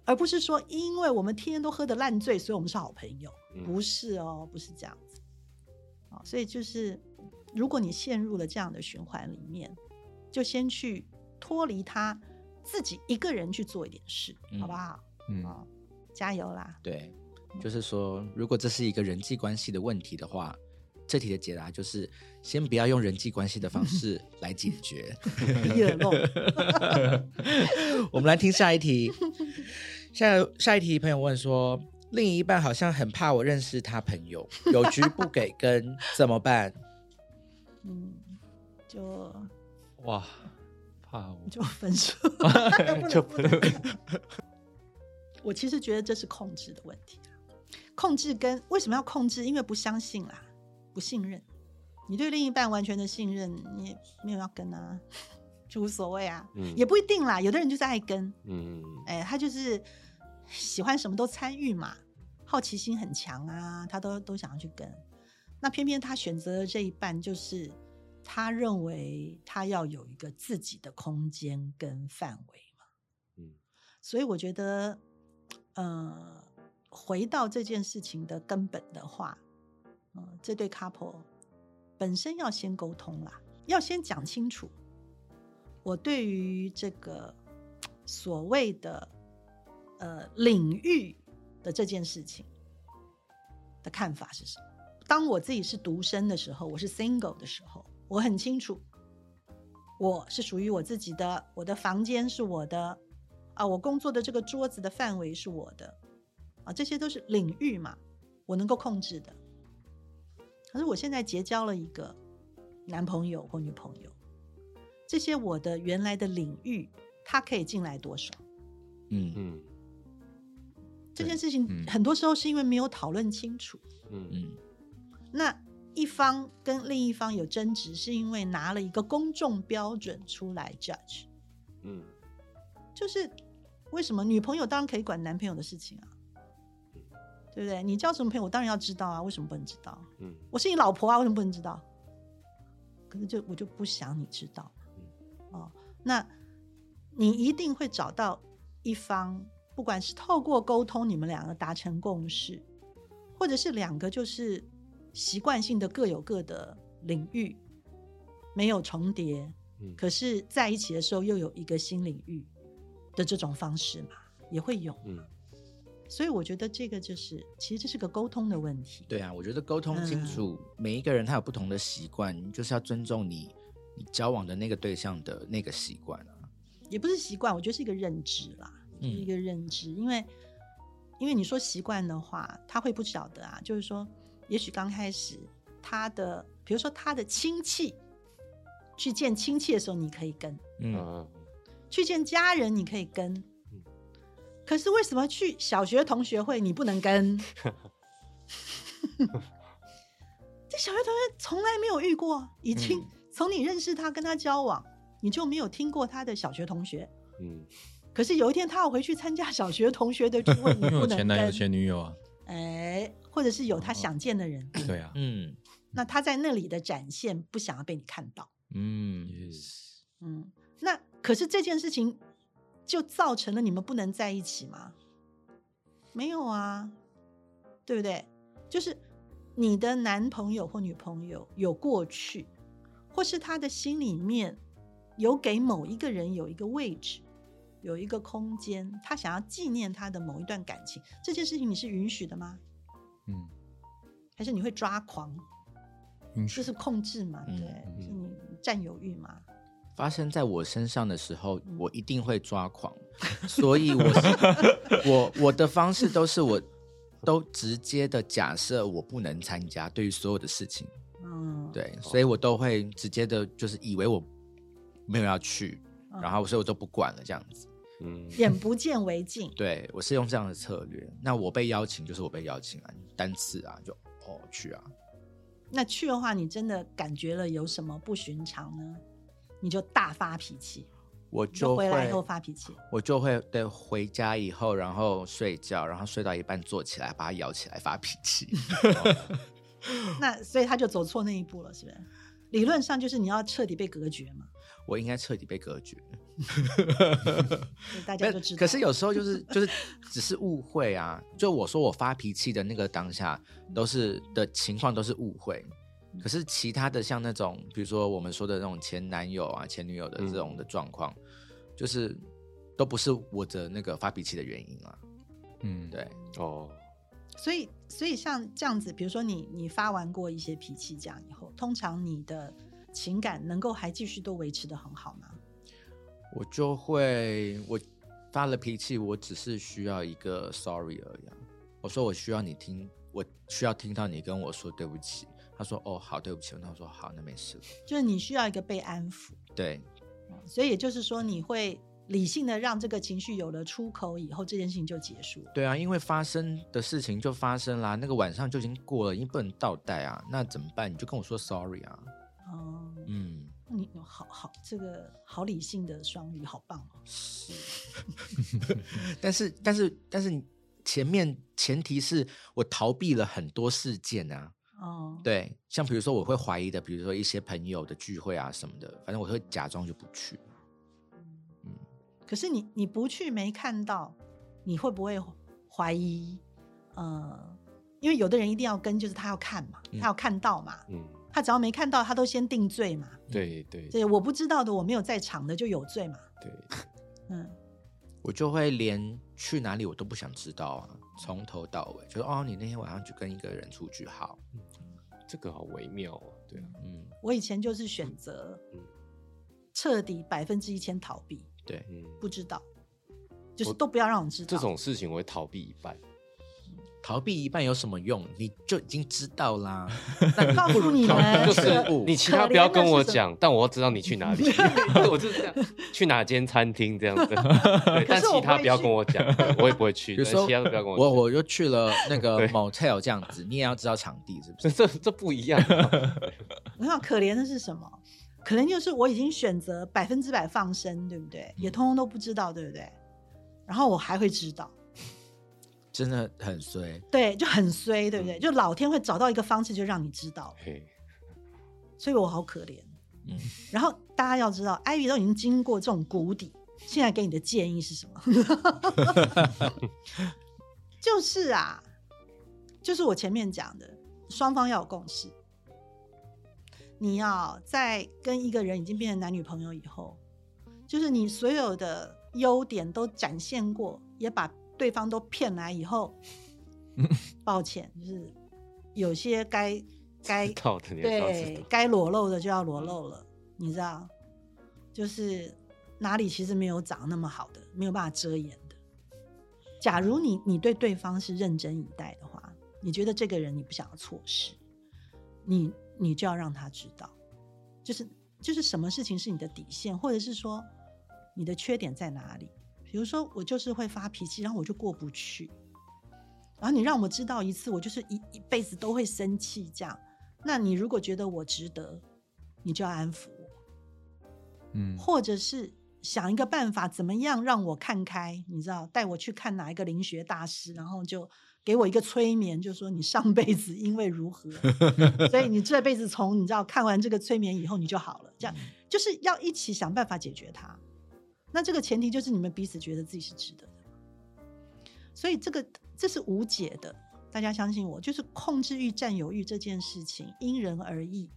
S1: 而不是说因为我们天天都喝得烂醉，所以我们是好朋友，
S3: 嗯
S1: 不是哦，不是这样子。哦，所以就是如果你陷入了这样的循环里面，就先去脱离他，自己一个人去做一点事，
S2: 嗯
S1: 好不好？
S4: 嗯，
S1: 哦，加油啦！
S2: 对，就是说，如果这是一个人际关系的问题的话，这题的解答就是先不要用人际关系的方式 来解决。我们来听下一题。下下一题，朋友问说，另一半好像很怕我认识他朋友，有局不给跟，怎么办？
S1: 嗯，就
S3: 哇，怕我
S1: 就分手，
S3: 就。
S1: 我其实觉得这是控制的问题啊控制跟为什么要控制？因为不相信啦，不信任。你对另一半完全的信任，你也没有要跟啊，就无所谓啊，
S3: 嗯
S1: 也不一定啦。有的人就是爱跟，
S3: 嗯
S1: 哎，他就是喜欢什么都参与嘛，好奇心很强啊，他都都想要去跟。那偏偏他选择的这一半，就是他认为他要有一个自己的空间跟范围嘛。
S3: 嗯
S1: 所以我觉得，呃，回到这件事情的根本的话，嗯、这对 couple 本身要先沟通啦，要先讲清楚，我对于这个所谓的呃领域的这件事情的看法是什么。当我自己是独身的时候，我是 single 的时候，我很清楚，我是属于我自己的，我的房间是我的，啊，我工作的这个桌子的范围是我的，啊，这些都是领域嘛，我能够控制的。可是我现在结交了一个男朋友或女朋友，这些我的原来的领域，他可以进来多少？
S2: 嗯。
S3: 嗯。
S1: 这件事情
S4: 嗯。
S1: 很多时候是因为没有讨论清楚。
S3: 嗯。
S2: 嗯。
S1: 那一方跟另一方有争执，是因为拿了一个公众标准出来 judge，
S3: 嗯。
S1: 就是为什么？女朋友当然可以管男朋友的事情啊，对不对？你交什么朋友，我当然要知道啊，为什么不能知道？
S3: 嗯。
S1: 我是你老婆啊，为什么不能知道？可是就我就不想你知道，哦，那你一定会找到一方，不管是透过沟通，你们两个达成共识，或者是两个就是习惯性的各有各的领域，没有重叠，
S3: 嗯。
S1: 可是在一起的时候又有一个新领域的这种方式嘛，也会有。
S3: 嗯
S1: 所以我觉得这个就是，其实这是个沟通的问题。
S2: 对啊，我觉得沟通清楚，每一个人他有不同的习惯，就是要尊重你你交往的那个对象的那个习惯啊。
S1: 也不是习惯，我觉得是一个认知啦，
S2: 嗯
S1: 是一个认知。因为因为你说习惯的话，他会不晓得啊，就是说，也许刚开始他的，比如说他的亲戚去见亲戚的时候，你可以跟；
S2: 嗯，
S3: 啊
S1: 去见家人，你可以跟。可是为什么去小学同学会你不能跟？这小学同学从来没有遇过，已经从你认识他跟他交往，你就没有听过他的小学同学。
S3: 嗯。
S1: 可是有一天他要回去参加小学同学的聚会，你不能
S4: 前 男友。前女友啊，
S1: 哎，或者是有他想见的人，
S4: 对啊，
S2: 嗯，
S1: 那他在那里的展现不想要被你看到。
S4: 嗯，
S1: 嗯，那可是这件事情就造成了你们不能在一起吗？没有啊，对不对？就是你的男朋友或女朋友有过去，或是他的心里面有给某一个人有一个位置，有一个空间，他想要纪念他的某一段感情，这件事情你是允许的吗？
S4: 嗯，
S1: 还是你会抓狂？
S4: 允许
S1: 这是控制嘛？
S2: 嗯
S1: 对，
S3: 嗯
S1: 是你占有欲嘛？
S2: 发生在我身上的时候，
S1: 嗯
S2: 我一定会抓狂，所以我是 我我的方式都是我都直接的假设我不能参加，对于所有的事情，
S1: 嗯，
S2: 对，所以我都会直接的，就是以为我没有要去，
S1: 嗯
S2: 然后所以我都不管了这样子。
S3: 嗯
S1: 眼不见为净。
S2: 对我是用这样的策略。那我被邀请就是我被邀请啊，单次啊就哦去啊，
S1: 那去的话，你真的感觉了有什么不寻常呢？你就大发脾气，
S2: 我
S1: 就
S2: 就
S1: 回来以后发脾气。
S2: 我就会对回家以后，然后睡觉，然后睡到一半坐起来，把它摇起来发脾气。
S1: 那所以他就走错那一步了，是不是？理论上就是你要彻底被隔绝嘛，
S2: 我应该彻底被隔绝。
S1: 大家就知道。
S2: 可是有时候就是就是只是误会啊，就我说我发脾气的那个当下，都是的情况都是误会。可是其他的像那种，比如说我们说的那种前男友啊、前女友的这种的状况，就是都不是我的那个发脾气的原因啊。
S4: 嗯，
S2: 对，
S3: 哦，
S1: 所以，所以像这样子，比如说你你发完过一些脾气这样以后，通常你的情感能够还继续都维持的很好吗？
S2: 我就会我发了脾气，我只是需要一个 sorry 而已、啊。我说我需要你听，我需要听到你跟我说对不起。他说哦好，对不起。那我说好，那没事了。
S1: 就是你需要一个被安抚，
S2: 对，
S1: 所以也就是说，你会理性的让这个情绪有了出口以后，这件事情就结束了。
S2: 对啊，因为发生的事情就发生啦，那个晚上就已经过了，已经不能倒带啊。那怎么办？你就跟我说 sorry 啊。
S1: 哦，
S2: 嗯，
S1: 你好好，这个好理性的双鱼，好棒哦。
S2: 但是但是但是前面前提是我逃避了很多事件啊。
S1: 哦，
S2: 对，像比如说我会怀疑的，比如说一些朋友的聚会啊什么的，反正我会假装就不去。
S1: 嗯可是你你不去没看到，你会不会怀疑？呃，因为有的人一定要跟，就是他要看嘛，
S2: 嗯
S1: 他要看到嘛，
S3: 嗯，
S1: 他只要没看到，他都先定罪嘛。
S3: 对对
S1: 对，我不知道的，我没有在场的就有罪嘛。
S3: 对，
S1: 嗯，
S2: 我就会连去哪里我都不想知道啊，从头到尾，就是哦，你那天晚上就跟一个人出去，好，
S3: 这个好微妙哦，对啊，
S2: 嗯，
S1: 我以前就是选择
S3: 嗯。
S1: 彻底百分之一千逃避，
S2: 对，
S3: 嗯，
S1: 不知道，就是都不要让我知道。
S3: 这种事情我会逃避一半，
S2: 逃避一半有什么用？你就已经知道啦。
S1: 告诉你们，
S3: 就是你其他不要跟我讲，但我要知道你去哪里，我就是这样，去哪间餐厅这样子，但其他不要跟我讲，我也不会去，
S2: 比如说
S3: 其他都不要跟
S2: 我
S3: 讲，
S2: 我就去了那个 motel 这样子，你也要知道场地是不
S3: 这
S2: 是？
S3: 这这不一样，
S1: 我想可怜的是什么？可能就是我已经选择百分之百放生，对不对？也通通都不知道，对不对？然后我还会知道，
S2: 真的很衰。
S1: 对，就很衰，对不对？
S3: 嗯
S1: 就老天会找到一个方式，就让你知道，
S3: 嘿，
S1: 所以我好可怜。
S2: 嗯，
S1: 然后大家要知道，艾比都已经经过这种谷底，现在给你的建议是什么？就是啊，就是我前面讲的，双方要有共识。你要在跟一个人已经变成男女朋友以后，就是你所有的优点都展现过，也把对方都骗来以后，抱歉，就是有些该该对该裸露的就要裸露了，你知道，就是哪里其实没有长那么好的，没有办法遮掩的。假如你你对对方是认真以待的话，你觉得这个人你不想要错失，你你就要让他知道，就是就是什么事情是你的底线，或者是说你的缺点在哪里。比如说我就是会发脾气，然后我就过不去，然后你让我知道一次，我就是一一辈子都会生气这样。那你如果觉得我值得，你就要安抚我，
S4: 嗯，
S1: 或者是想一个办法，怎么样让我看开？你知道，带我去看哪一个灵学大师，然后就给我一个催眠，就说你上辈子因为如何，所以你这辈子从你知道看完这个催眠以后你就好了。这样就是要一起想办法解决它。那这个前提就是你们彼此觉得自己是值得的，所以这个这是无解的。大家相信我，就是控制欲、占有欲这件事情因人而异，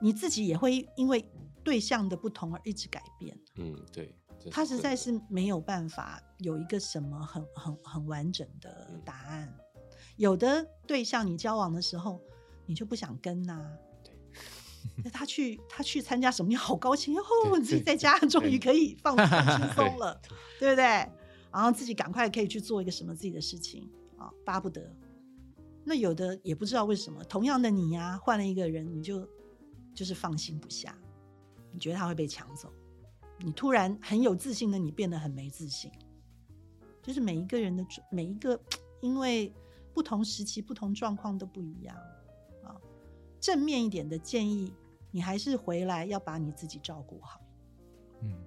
S1: 你自己也会因为对象的不同而一直改变。
S3: 嗯，对，这
S1: 他实在是没有办法有一个什么很很很完整的
S3: 嗯
S1: 答案。有的对象你交往的时候，你就不想跟呐、那 他去他去参加什么，你好高兴哦！你自己在家终于可以放松轻松了，对不对？然后自己赶快可以去做一个什么自己的事情啊，巴不得。那有的也不知道为什么，同样的你呀、换了一个人，你就就是放心不下，你觉得他会被抢走，你突然很有自信的你变得很没自信，就是每一个人的每一个，因为不同时期、不同状况都不一样啊。正面一点的建议，你还是回来要把你自己照顾好。
S4: 嗯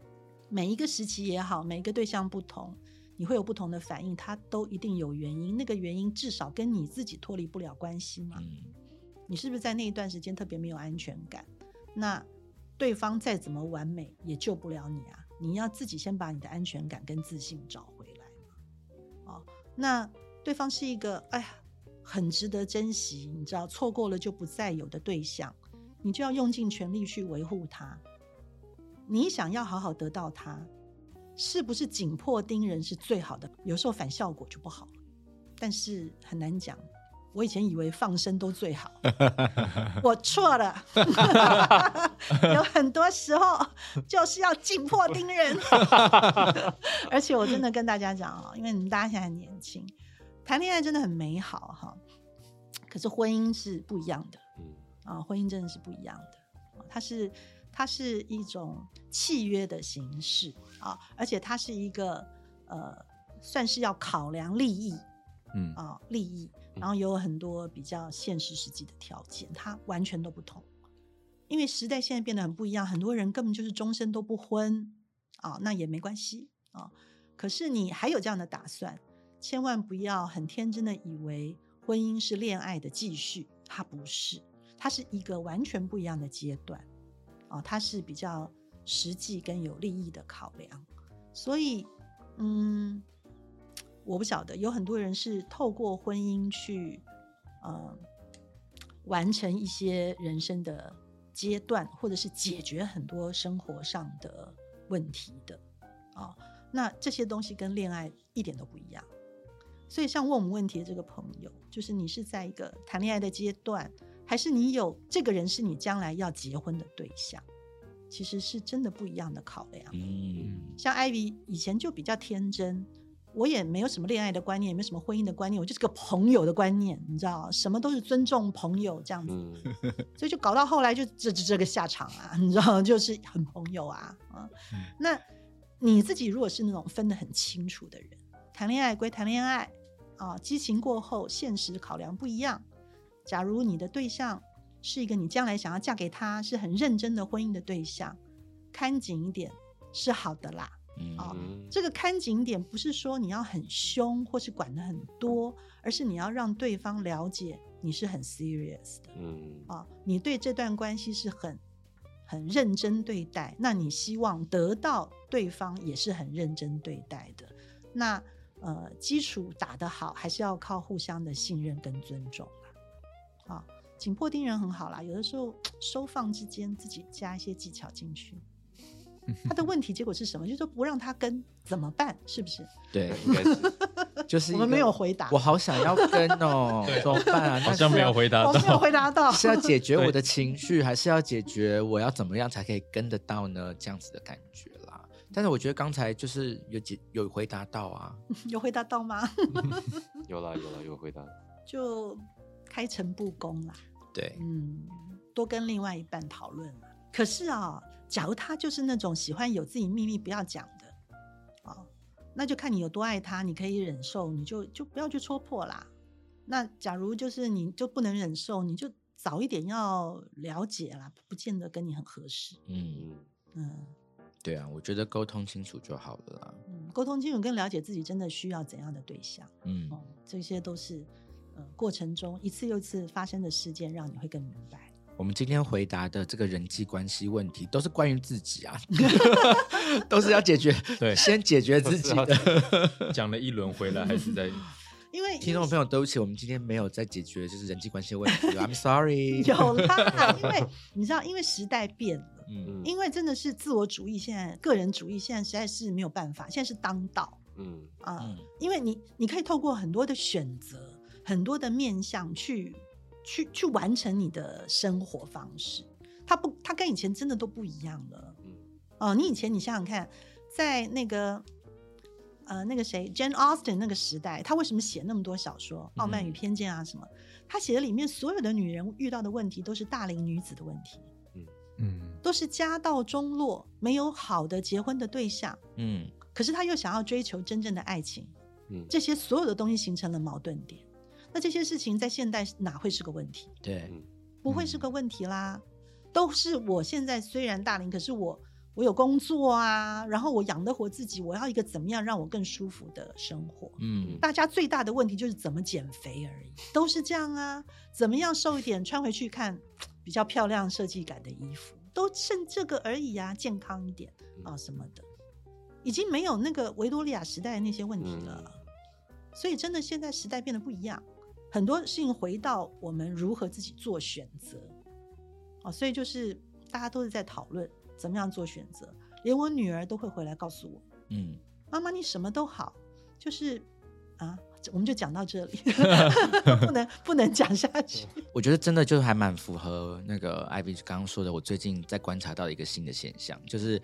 S1: 每一个时期也好，每一个对象不同，你会有不同的反应，它都一定有原因。那个原因至少跟你自己脱离不了关系嘛。
S2: 嗯
S1: 你是不是在那一段时间特别没有安全感？那对方再怎么完美也救不了你啊！你要自己先把你的安全感跟自信找回来嘛。哦，那对方是一个哎呀很值得珍惜，你知道错过了就不再有的对象，你就要用尽全力去维护他。你想要好好得到他，是不是紧迫盯人是最好的？有时候反效果就不好了，但是很难讲。我以前以为放生都最好，我错了。有很多时候就是要紧迫盯人，而且我真的跟大家讲哦，因为你们大家现在很年轻，谈恋爱真的很美好哈，可是婚姻是不一样的。
S3: 嗯。
S1: 啊，婚姻真的是不一样的，啊它是它是一种契约的形式。啊，而且它是一个呃，算是要考量利益。
S4: 嗯。
S1: 啊、利益，然后有很多比较现实实际的条件，它完全都不同。因为时代现在变得很不一样，很多人根本就是终身都不婚。啊，那也没关系。啊。可是你还有这样的打算，千万不要很天真的以为婚姻是恋爱的继续，它不是，它是一个完全不一样的阶段啊，它是比较实际跟有利益的考量。所以，嗯，我不晓得，有很多人是透过婚姻去，呃，完成一些人生的阶段，或者是解决很多生活上的问题的啊、那这些东西跟恋爱一点都不一样。所以，像问我们问题的这个朋友，就是你是在一个谈恋爱的阶段，还是你有这个人是你将来要结婚的对象？其实是真的不一样的考量。
S2: 嗯
S1: 像艾薇以前就比较天真，我也没有什么恋爱的观念，也没有什么婚姻的观念，我就是个朋友的观念，你知道，什么都是尊重朋友这样子，
S3: 嗯
S1: 所以就搞到后来就这这这个下场啊，你知道，就是很朋友啊啊。那你自己如果是那种分得很清楚的人，谈恋爱归谈恋爱啊，激情过后，现实考量不一样。假如你的对象是一个你将来想要嫁给他，是很认真的婚姻的对象，看紧一点是好的啦。
S3: 啊
S1: 这个看紧点不是说你要很凶或是管得很多，而是你要让对方了解你是很 serious 的
S3: 嗯
S1: 啊，你对这段关系是很很认真对待，那你希望得到对方也是很认真对待的。那呃，基础打得好，还是要靠互相的信任跟尊重啦。啊，紧迫盯人很好啦，有的时候收放之间自己加一些技巧进去。他的问题结果是什么？就是说不让他跟怎么办？是不是？
S2: 对，
S3: 应该是
S2: 就是
S1: 我们没有回答
S2: 我好想要跟哦，怎么办啊？
S4: 好像没有回答
S1: 到没有。回答到。
S2: 是要解决我的情绪，还是要解决我要怎么样才可以跟得到呢？这样子的感觉啦。但是我觉得刚才就是有几有回答到啊，
S1: 有回答到吗？
S3: 有啦有啦有回答，
S1: 就开诚布公啦，
S2: 对，
S1: 嗯，多跟另外一半讨论嘛。可是啊，假如他就是那种喜欢有自己秘密不要讲的，啊，那就看你有多爱他，你可以忍受，你就就不要去戳破啦。那假如就是你就不能忍受，你就早一点要了解啦，不见得跟你很合适。
S2: 嗯，
S3: 嗯
S1: 嗯
S2: 对啊，我觉得沟通清楚就好了啦。
S1: 嗯，沟通清楚跟了解自己真的需要怎样的对象。
S2: 嗯，
S1: 哦，这些都是呃过程中一次又一次发生的事件，让你会更明白。
S2: 我们今天回答的这个人际关系问题，都是关于自己啊，都是要解决，
S4: 对
S2: 先解决自己的。
S4: 讲了一轮回来，还是在
S1: 因为
S2: 听众朋友，对不起，我们今天没有在解决就是人际关系的问题，I'm sorry。
S1: 有啦，因为你知道，因为时代变了，
S2: 嗯。
S3: 嗯
S1: 因为真的是自我主义，现在个人主义现在实在是没有办法，现在是当道
S3: 嗯。
S1: 啊、
S2: 嗯。
S1: 因为你你可以透过很多的选择，很多的面向去去去完成你的生活方式，它不，它跟以前真的都不一样了。
S3: 嗯。
S1: 哦，你以前你想想看，在那个呃那个谁 Jane Austen 那个时代，他为什么写那么多小说，《傲慢与偏见》啊什么？他写的里面所有的女人遇到的问题都是大龄女子的问题，
S4: 嗯
S1: 都是家道中落，没有好的结婚的对象，
S2: 嗯
S1: 可是他又想要追求真正的爱情，
S3: 嗯
S1: 这些所有的东西形成了矛盾点。那这些事情在现代哪会是个问题？
S2: 对，
S3: 嗯
S1: 不会是个问题啦。都是我现在虽然大龄，可是我我有工作啊，然后我养得活自己，我要一个怎么样让我更舒服的生活。
S2: 嗯
S1: 大家最大的问题就是怎么减肥而已，都是这样啊。怎么样瘦一点，穿回去看比较漂亮、设计感的衣服，都剩这个而已啊，健康一点啊什么的，已经没有那个维多利亚时代的那些问题了。所以真的现在时代变得不一样，很多事情回到我们如何自己做选择。哦，所以就是大家都是在讨论怎么样做选择，连我女儿都会回来告诉我。
S2: 嗯，
S1: 妈妈，你什么都好，就是啊，我们就讲到这里，不能不能讲下去。
S2: 我觉得真的就还蛮符合那个艾比刚刚说的，我最近在观察到一个新的现象，就是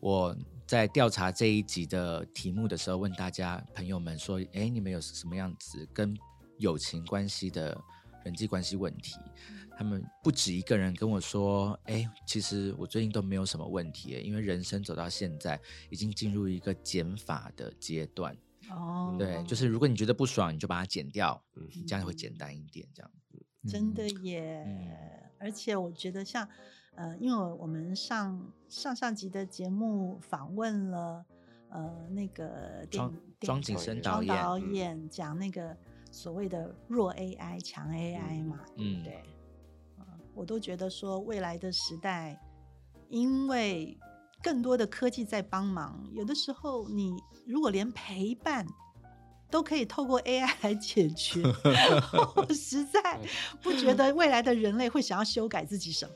S2: 我在调查这一集的题目的时候，问大家朋友们说，哎，你们有什么样子跟友情关系的人际关系问题？他们不止一个人跟我说，哎，其实我最近都没有什么问题，因为人生走到现在，已经进入一个减法的阶段。
S1: 哦，
S2: 对，就是如果你觉得不爽，你就把它剪掉，
S3: 嗯。
S2: 这样会简单一点。这样，
S1: 真的。耶！
S2: 嗯。
S1: 而且我觉得像呃，因为我们上上上集的节目访问了呃那个
S2: 庄庄景生导
S1: 庄
S2: 演
S1: 导演讲那个所谓的弱 AI 强 AI 嘛，对
S2: 嗯。
S1: 不对？嗯，我都觉得说未来的时代，因为更多的科技在帮忙，有的时候你如果连陪伴都可以透过 AI 来解决，我实在不觉得未来的人类会想要修改自己什么，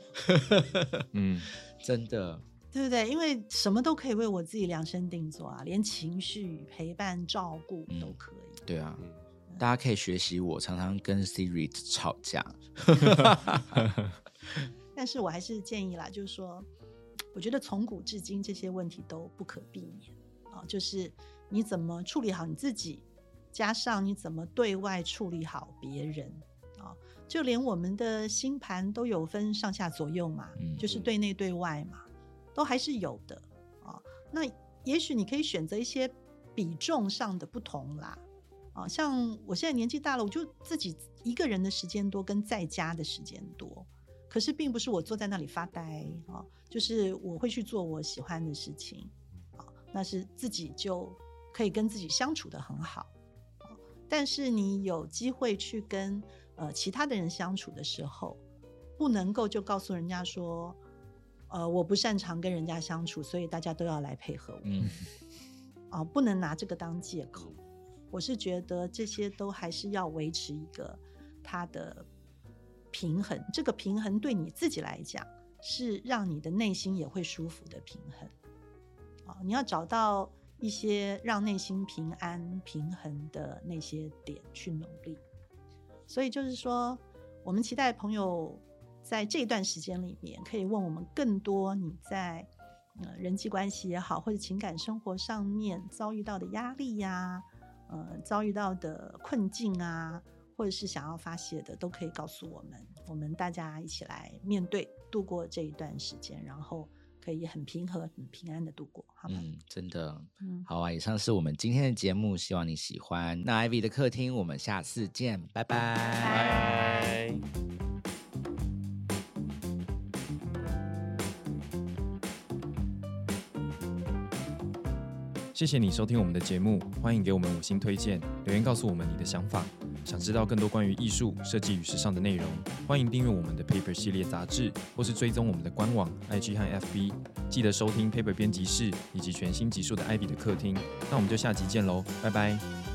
S4: 嗯，
S2: 真的，
S1: 对不对？因为什么都可以为我自己量身定做啊，连情绪陪伴、照顾都
S2: 嗯
S1: 可以。
S2: 对啊，
S3: 嗯
S2: 大家可以学习我，常常跟 Siri 吵架。
S1: 但是我还是建议啦，就是说，我觉得从古至今这些问题都不可避免啊，就是你怎么处理好你自己，加上你怎么对外处理好别人啊，就连我们的星盘都有分上下左右嘛，
S2: 嗯
S1: 就是对内对外嘛，都还是有的啊。那也许你可以选择一些比重上的不同啦。啊，像我现在年纪大了，我就自己一个人的时间多，跟在家的时间多。可是并不是我坐在那里发呆啊，就是我会去做我喜欢的事情啊，那是自己就可以跟自己相处的很好啊。但是你有机会去跟呃其他的人相处的时候，不能够就告诉人家说，呃，我不擅长跟人家相处，所以大家都要来配合我。
S2: 嗯
S1: 啊，不能拿这个当借口。我是觉得这些都还是要维持一个他的平衡，这个平衡对你自己来讲是让你的内心也会舒服的平衡。啊，你要找到一些让内心平安、平衡的那些点去努力。所以就是说，我们期待朋友在这段时间里面可以问我们更多你在呃人际关系也好，或者情感生活上面遭遇到的压力呀、呃遭遇到的困境啊，或者是想要发泄的，都可以告诉我们，我们大家一起来面对度过这一段时间，然后可以很平和、很平安的度过，好吗？
S2: 嗯，真的
S1: 嗯
S2: 好啊！以上是我们今天的节目，希望你喜欢。那 Ivy 的客厅，我们下次见，拜拜。
S3: 拜。
S4: 谢谢你收听我们的节目，欢迎给我们五星推荐，留言告诉我们你的想法。想知道更多关于艺术、设计与时尚的内容，欢迎订阅我们的 Paper 系列杂志，或是追踪我们的官网、IG 和 FB。记得收听 Paper 编辑室以及全新集数的 Ivy 的客厅。那我们就下集见喽，拜拜。